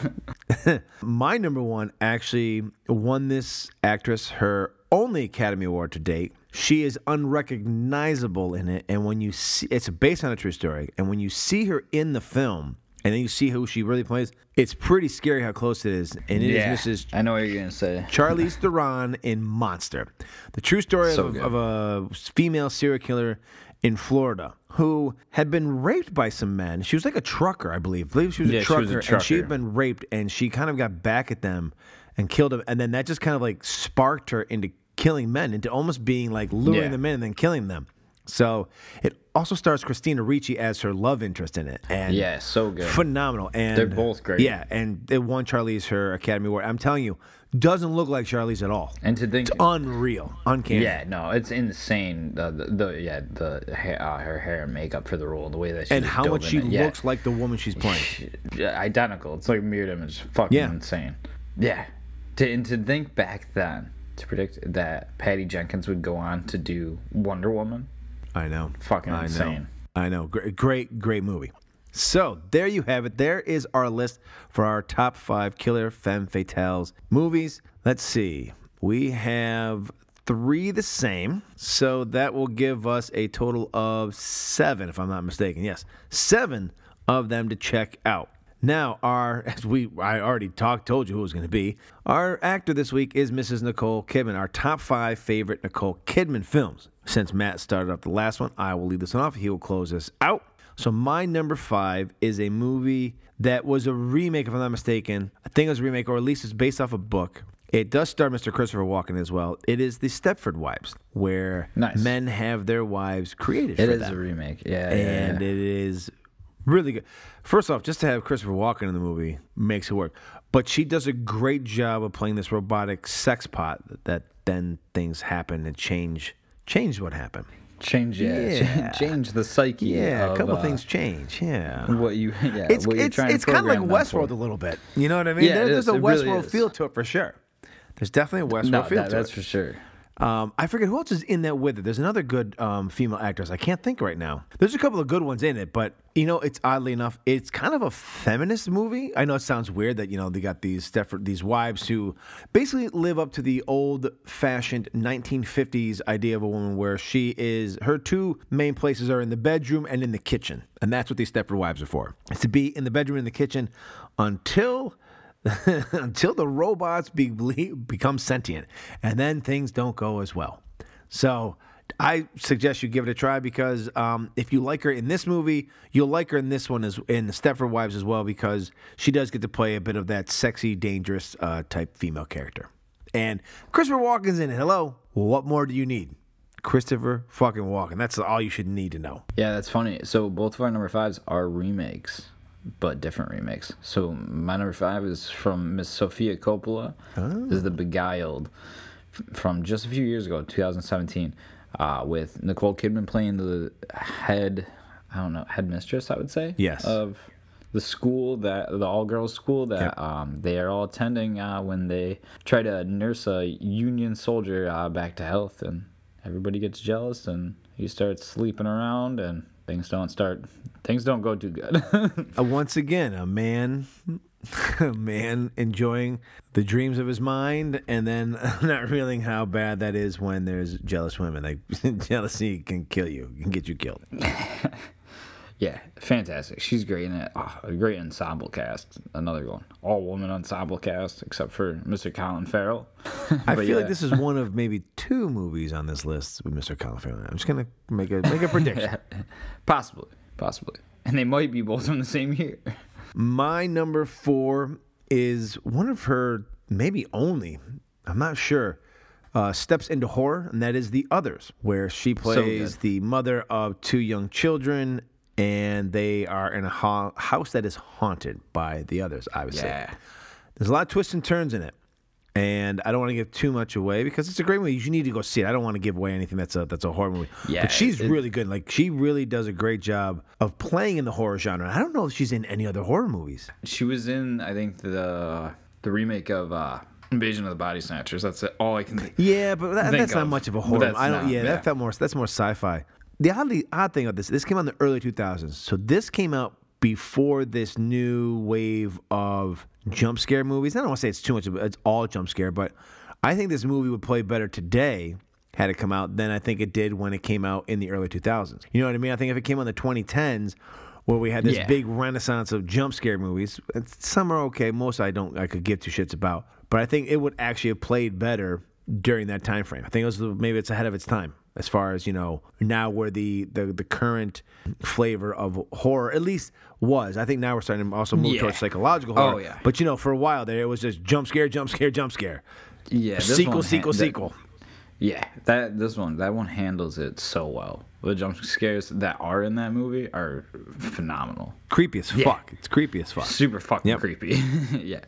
no. <laughs> My number one actually won this actress her only Academy Award to date. She is unrecognizable in it, and when you see, it's based on a true story. And when you see her in the film, and then you see who she really plays, it's pretty scary how close it is. And it is yeah. Mrs. I know what you're gonna say. Charlize <laughs> Theron in Monster, the true story So of, of a female serial killer in Florida who had been raped by some men. She was like a trucker, I believe. I believe she was, Yeah, a she trucker, was a and she had been raped, and she kind of got back at them and killed them, and then that just kind of like sparked her into killing men, into almost being like luring Yeah. them in and then killing them. So it also stars Christina Ricci as her love interest in it, and Yeah, so good. phenomenal. And They're both great. Yeah, and they won Charlize her Academy Award. I'm telling you, doesn't look like Charlize at all. And to think, It's unreal, uncanny. yeah, no, it's insane. The, the, the yeah, the hair, uh, her hair and makeup for the role, the way that she and how much she looks like the woman she's playing. identical. It's like a mirrored image. Fucking Yeah. insane. Yeah. To, and to think back then, to predict that Patty Jenkins would go on to do Wonder Woman. I know. Fucking I know. insane. I know. Great, great, great movie. So there you have it. There is our list for our top five killer femme fatales movies. Let's see. We have three the same, so that will give us a total of seven, if I'm not mistaken. Yes, seven of them to check out. Now, our <laughs> as we I already talked, told you who it was going to be. Our actor this week is Mrs. Nicole Kidman. Our top five favorite Nicole Kidman films. Since Matt started up the last one, I will leave this one off. He will close this out. So my number five is a movie that was a remake, if I'm not mistaken. I think it was a remake, or at least it's based off a book. It does star Mr. Christopher Walken as well. It is the Stepford Wives, where Nice. men have their wives created It is them a remake. Yeah. and yeah. it is really good. First off, just to have Christopher Walken in the movie makes it work. But she does a great job of playing this robotic sex pot that then things happen and change change what happened. Change, yeah, <laughs> Yeah. change the psyche. Yeah, a couple uh, things change. Yeah. What you, <laughs> yeah, It's what you're it's it's kind of like Westworld a little bit. You know what I mean? Yeah, There- there's is. a It really Westworld feel to it for sure. There's definitely a Westworld No, feel that, to that's it. for sure. Um, I forget who else is in that with it. There's another good um, female actress. I can't think right now. There's a couple of good ones in it, but you know, it's oddly enough, it's kind of a feminist movie. I know it sounds weird that you know they got these Stepford, these wives who basically live up to the old-fashioned 1950s idea of a woman, where she is her two main places are in the bedroom and in the kitchen, and that's what these Stepford wives are for. It's to be in the bedroom and in the kitchen until <laughs> until the robots be, become sentient, and then things don't go as well. So I suggest you give it a try because um, if you like her in this movie, you'll like her in this one as in the Stepford Wives as well because she does get to play a bit of that sexy, dangerous uh, type female character. And Christopher Walken's in it. Hello, what more do you need? Christopher fucking Walken. That's all you should need to know. Yeah, that's funny. So both of our number fives are remakes, but different remakes. So my number five is from Miss Sofia Coppola. This is The Beguiled from just a few years ago, 2017. uh, with Nicole Kidman playing the head, I don't know, headmistress, I would say. Yes. Of the school that the all girls school that Yep. um, they are all attending uh, when they try to nurse a Union soldier uh, back to health, and everybody gets jealous, and he starts sleeping around, and things don't start, things don't go too good. <laughs> Uh, once again, a man, <laughs> a man enjoying the dreams of his mind, and then <laughs> not realizing how bad that is when there's jealous women. Like jealousy can kill you, can get you killed. Yeah, fantastic. She's great in it. Ah, a great ensemble cast. Another one, all woman ensemble cast except for Mr. Colin Farrell. <laughs> I feel yeah. like this is one of maybe two movies on this list with Mr. Colin Farrell. I'm just gonna make a make a <laughs> prediction. possibly, possibly, and they might be both from the same year. My number four is one of her maybe only. I'm not sure. Uh, steps into horror, and that is The Others, where she plays good. the mother of two young children, and they are in a ha- house that is haunted by the others. Obviously, Yeah. there's a lot of twists and turns in it, and I don't want to give too much away because it's a great movie. You need to go see it. I don't want to give away anything that's a that's a horror movie. Yeah, but she's it- really good. Like she really does a great job of playing in the horror genre. I don't know if she's in any other horror movies. She was in, I think the the remake of uh, Invasion of the Body Snatchers. That's all I can think. Yeah, but that, that's not much of a horror. I don't. not- yeah, that felt more. That's more sci-fi. The oddly odd thing about this, this came out in the early 2000s. So this came out before this new wave of jump scare movies. I don't want to say it's too much. of It's all jump scare, but I think this movie would play better today had it come out than I think it did when it came out in the early 2000s. You know what I mean? I think if it came out in the 2010s, where we had this Yeah. big renaissance of jump scare movies, some are okay. Most I don't. I could give two shits about. But I think it would actually have played better during that time frame. I think it was maybe it's ahead of its time as far as you know now where the the, the current flavor of horror at least was. I think now we're starting to also move Yeah. towards psychological oh, horror Oh, yeah. But you know, for a while there, it was just jump scare, jump scare, jump scare. Yeah, this sequel, one sequel, that- sequel. Yeah, that this one that one handles it so well. The jump scares that are in that movie are phenomenal. Creepy as Yeah. fuck. It's creepy as fuck. Super fucking Yep. creepy. <laughs> yeah.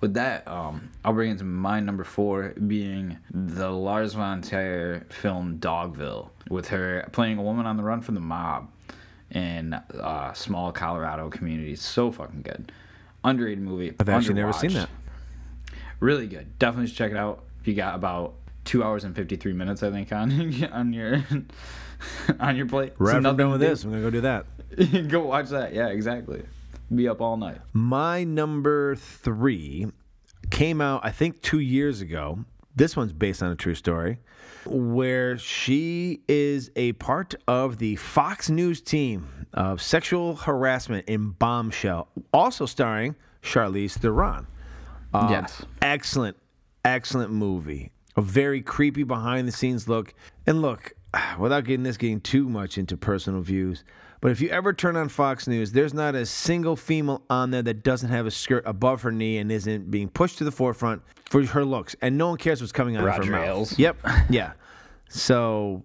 With that, um, I'll bring it to my number four being the Lars von Trier film Dogville, with her playing a woman on the run from the mob in a small Colorado community. So fucking good. Underrated movie. I've actually never seen that. Really good. Definitely check it out. If you got about two hours and fifty three minutes, I think on <laughs> on your <laughs> on your plate. Right So I'm done with do. this, I'm gonna go do that. <laughs> Go watch that. Yeah, exactly. Be up all night. My number three came out, I think, two years ago. This one's based on a true story, where she is a part of the Fox News team of sexual harassment in Bombshell, also starring Charlize Theron. Um, Yes. Excellent, excellent movie. A very creepy behind the scenes look. And look, <sighs> without getting this getting too much into personal views, but if you ever turn on Fox News, there's not a single female on there that doesn't have a skirt above her knee and isn't being pushed to the forefront for her looks. And no one cares what's coming out of Roger her mouth. Ailes. Yep. <laughs> Yeah. So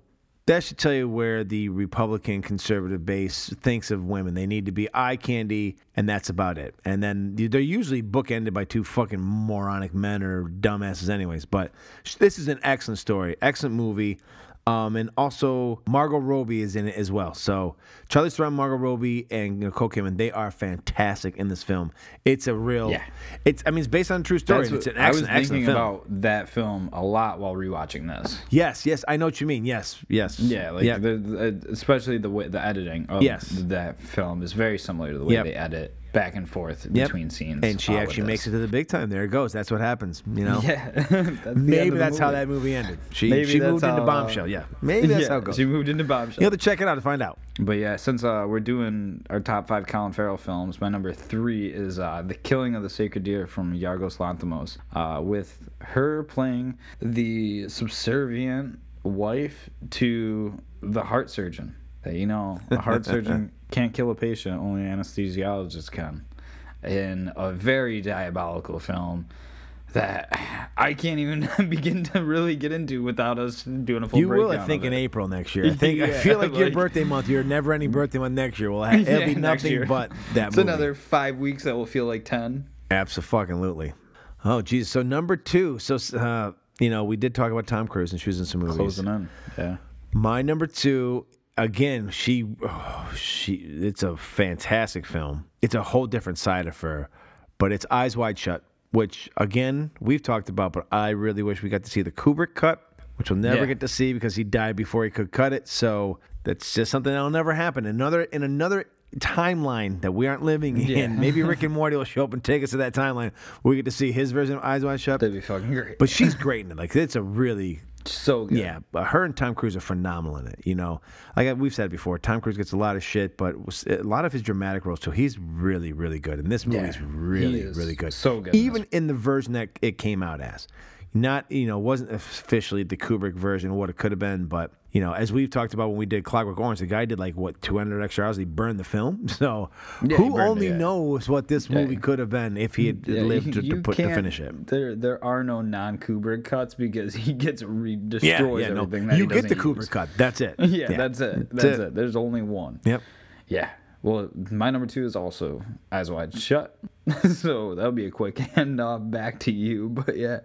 that should tell you where the Republican conservative base thinks of women. They need to be eye candy, and that's about it. And then they're usually bookended by two fucking moronic men or dumbasses, anyways. But this is an excellent story, excellent movie. Um, and also Margot Robbie is in it as well. So Charlie Theron, Margot Robbie, and Nicole Kidman, they are fantastic in this film. It's a real, Yeah. It's I mean it's based on true story. And it's what- an I was excellent, excellent thinking about that film a lot while rewatching this. Yes, yes, I know what you mean. Yes, yes. Yeah, like yeah. The, the, especially the way the editing of Yes. that film is very similar to the way Yep. they edit back and forth Yep. between scenes. And she uh, actually makes it to the big time. There it goes. That's what happens. You know. Yeah, <laughs> that's Maybe that's how that movie ended. She Maybe she moved into how, uh, Bombshell. Yeah. Maybe that's <laughs> yeah, how it goes. She moved into Bombshell. You have to check it out to find out. But yeah, since uh, we're doing our top five Colin Farrell films, my number three is uh, The Killing of the Sacred Deer from Yorgos Lanthimos, uh, with her playing the subservient wife to the heart surgeon. That, you know, a heart <laughs> surgeon can't kill a patient, only an anesthesiologist can. In a very diabolical film that I can't even <laughs> begin to really get into without us doing a full You will, I think, in. April next year. I <laughs> think I feel like your birthday month, your never-ending birthday month next year will have it'll Yeah, be nothing but that It's movie. another five weeks that will feel like ten. Absolutely. Oh, geez. So number two. So uh, you know, we did talk about Tom Cruise, and she was in some movies. Closing in. Yeah. My number two, again, she, oh, she, it's a fantastic film. It's a whole different side of her, but it's Eyes Wide Shut, which again we've talked about, but I really wish we got to see the Kubrick cut, which we'll never Yeah. get to see because he died before he could cut it. So that's just something that'll never happen. Another in another timeline that we aren't living Yeah. in. Maybe Rick and Morty will show up and take us to that timeline. We get to see his version of Eyes Wide Shut. That'd be fucking great. But she's great in it. Like it's a really so good. Yeah, but her and Tom Cruise are phenomenal in it. You know, like we've said before, Tom Cruise gets a lot of shit, but a lot of his dramatic roles too. He's really, really good, and this movie's Yeah, really, really good. so good even in the version that it came out as. Not, you know, wasn't officially the Kubrick version of what it could have been, but you know, as we've talked about when we did Clockwork Orange, the guy did like what 200 extra hours. He burned the film, <laughs> so Yeah, who burned it, only yeah. knows what this Yeah. movie could have been if he had Yeah, lived to, to put to finish it. There, there are no non-Kubrick cuts because he gets re- destroys yeah, no, everything that you he get the doesn't Kubrick cut. That's it. <laughs> Yeah, Yeah. that's it. That's That's it. it. There's only one. Yep. Yeah. Well, my number two is also Eyes Wide Shut. <laughs> so that'll be a quick <laughs> handoff back to you. But yeah,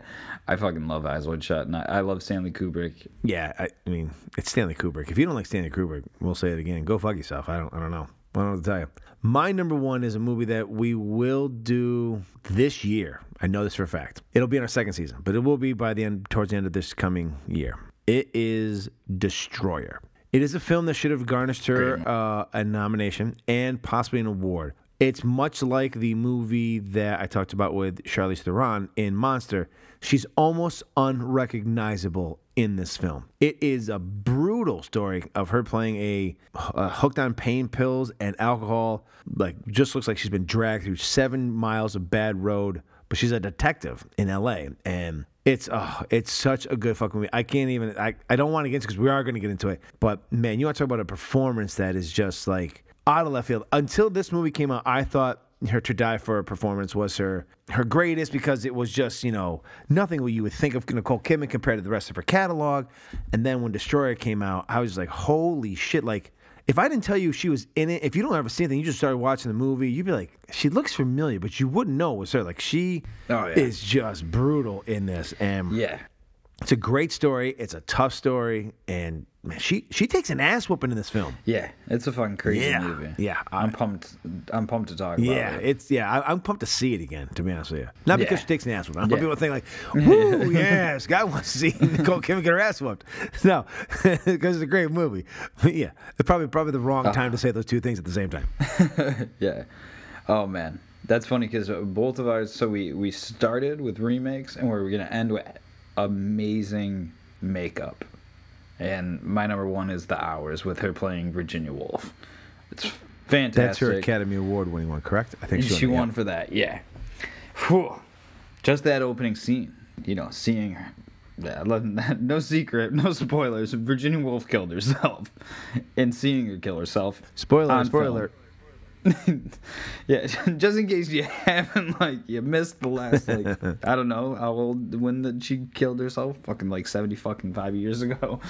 I fucking love Eyes Wide Shut, and I, I love Stanley Kubrick. Yeah, I, I mean, it's Stanley Kubrick. If you don't like Stanley Kubrick, we'll say it again. Go fuck yourself. I don't. I don't know. I don't know what to tell you. My number one is a movie that we will do this year. I know this for a fact. It'll be in our second season, but it will be by the end, towards the end of this coming year. It is Destroyer. It is a film that should have garnished her uh, a nomination and possibly an award. It's much like the movie that I talked about with Charlize Theron in Monster. She's almost unrecognizable in this film. It is a brutal story of her playing a, uh hooked on pain pills and alcohol. Like, just looks like she's been dragged through seven miles of bad road. But she's a detective in L.A. and it's oh, it's such a good fucking movie. I can't even. I, I don't want to get into because we are going to get into it. But man, you want to talk about a performance that is just like out of left field. Until this movie came out, I thought her to die for performance was her her greatest because it was just you know nothing what you would think of Nicole Kidman compared to the rest of her catalog. And then when Destroyer came out, I was like, holy shit! Like if I didn't tell you she was in it, if you don't ever see anything, you just started watching the movie, you'd be like, she looks familiar, but you wouldn't know it was her. Like she Oh, yeah. is just brutal in this, and Yeah. It's a great story. It's a tough story, and man, she she takes an ass whooping in this film. Yeah, it's a fucking crazy Yeah, movie. yeah, I'm pumped. I'm pumped to talk about Yeah, it. it's yeah. I, I'm pumped to see it again. To be honest with you, not because Yeah. she takes an ass whooping. I Yeah. people to think like, <laughs> "Woo, yes, guy wants to see Nicole Kidman get her ass whooped." <laughs> No, <laughs> because it's a great movie. But yeah, it's probably probably the wrong uh. time to say those two things at the same time. yeah. Oh man, that's funny because both of ours. So we we started with remakes, and we're gonna end with amazing makeup. And my number one is The Hours with her playing Virginia Woolf. It's fantastic. That's her Academy Award winning one, correct? I think she, she won. won for that. Yeah. Whew. Just that opening scene, you know, seeing her. Yeah, no secret, no spoilers. Virginia Woolf killed herself, <laughs> and seeing her kill herself. Spoiler, spoiler. <laughs> Yeah, <laughs> just in case you <laughs> haven't like you missed the last like I don't know how old when the, she killed herself, fucking like seventy fucking five years ago.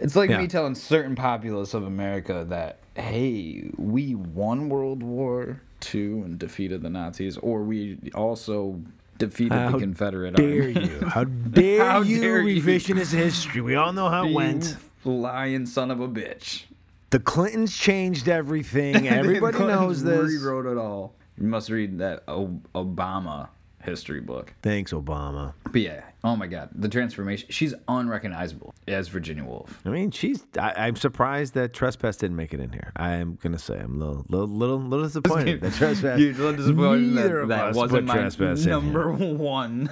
It's like Yeah. me telling certain populace of America that hey, we won World War Two and defeated the Nazis, or we also defeated How the Confederate dare Army. you? How dare How you How dare you. revisionist history? We all know how it went. lying son of a bitch. The Clintons changed everything. <laughs> Everybody knows this. Rewrote it all. You must read that O- Obama history book. Thanks, Obama. But yeah, oh my god, the transformation. She's unrecognizable as Virginia Woolf. I mean, she's. I, I'm surprised that Trespass didn't make it in here. I'm gonna say I'm a little, little, little, little disappointed <laughs> that Trespass. You're a little disappointed neither that, of that us wasn't my number <laughs> one.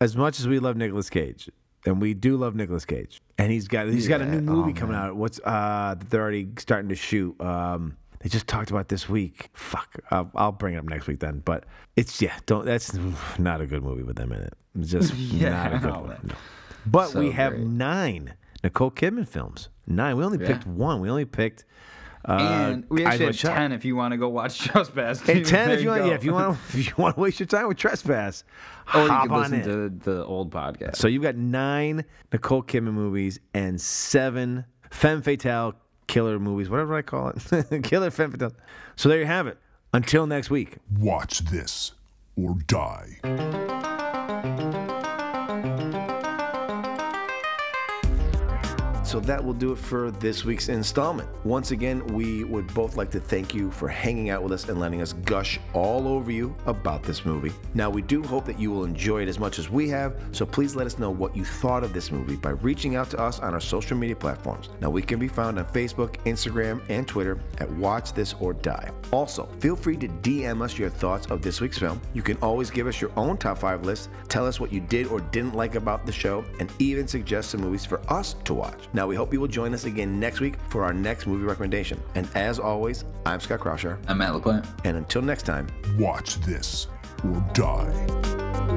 As much as we love Nicolas Cage, and we do love Nicolas Cage, and he's got he's got a new movie oh, coming out. What's uh that they're already starting to shoot. Um, they just talked about this week. Fuck, I'll, I'll bring it up next week then. But it's yeah, don't. That's not a good movie with them in it. It's just Yeah, <laughs> not a good one. No. But So we have great. nine Nicole Kidman films. Nine. We only Yeah. picked one. We only picked. And we actually have Shut. ten if you want to go watch <laughs> Trespass. Hey, ten if you want. Yeah, if you want. to, <laughs> If you want to waste your time with Trespass, Or you hop can on listen in. to the old podcast. So you've got nine Nicole Kidman movies and seven femme fatale killer movies, whatever I call it, <laughs> killer femme fatale. So there you have it. Until next week. Watch this or die. So that will do it for this week's installment. Once again, we would both like to thank you for hanging out with us and letting us gush all over you about this movie. Now, we do hope that you will enjoy it as much as we have, so please let us know what you thought of this movie by reaching out to us on our social media platforms. Now, we can be found on Facebook, Instagram, and Twitter at Watch This or Die. Also, feel free to DM us your thoughts of this week's film. You can always give us your own top five list, tell us what you did or didn't like about the show, and even suggest some movies for us to watch. Now, we hope you will join us again next week for our next movie recommendation. And as always, I'm Scott Krauscher. I'm Matt LaPlante. And until next time, Watch this or die.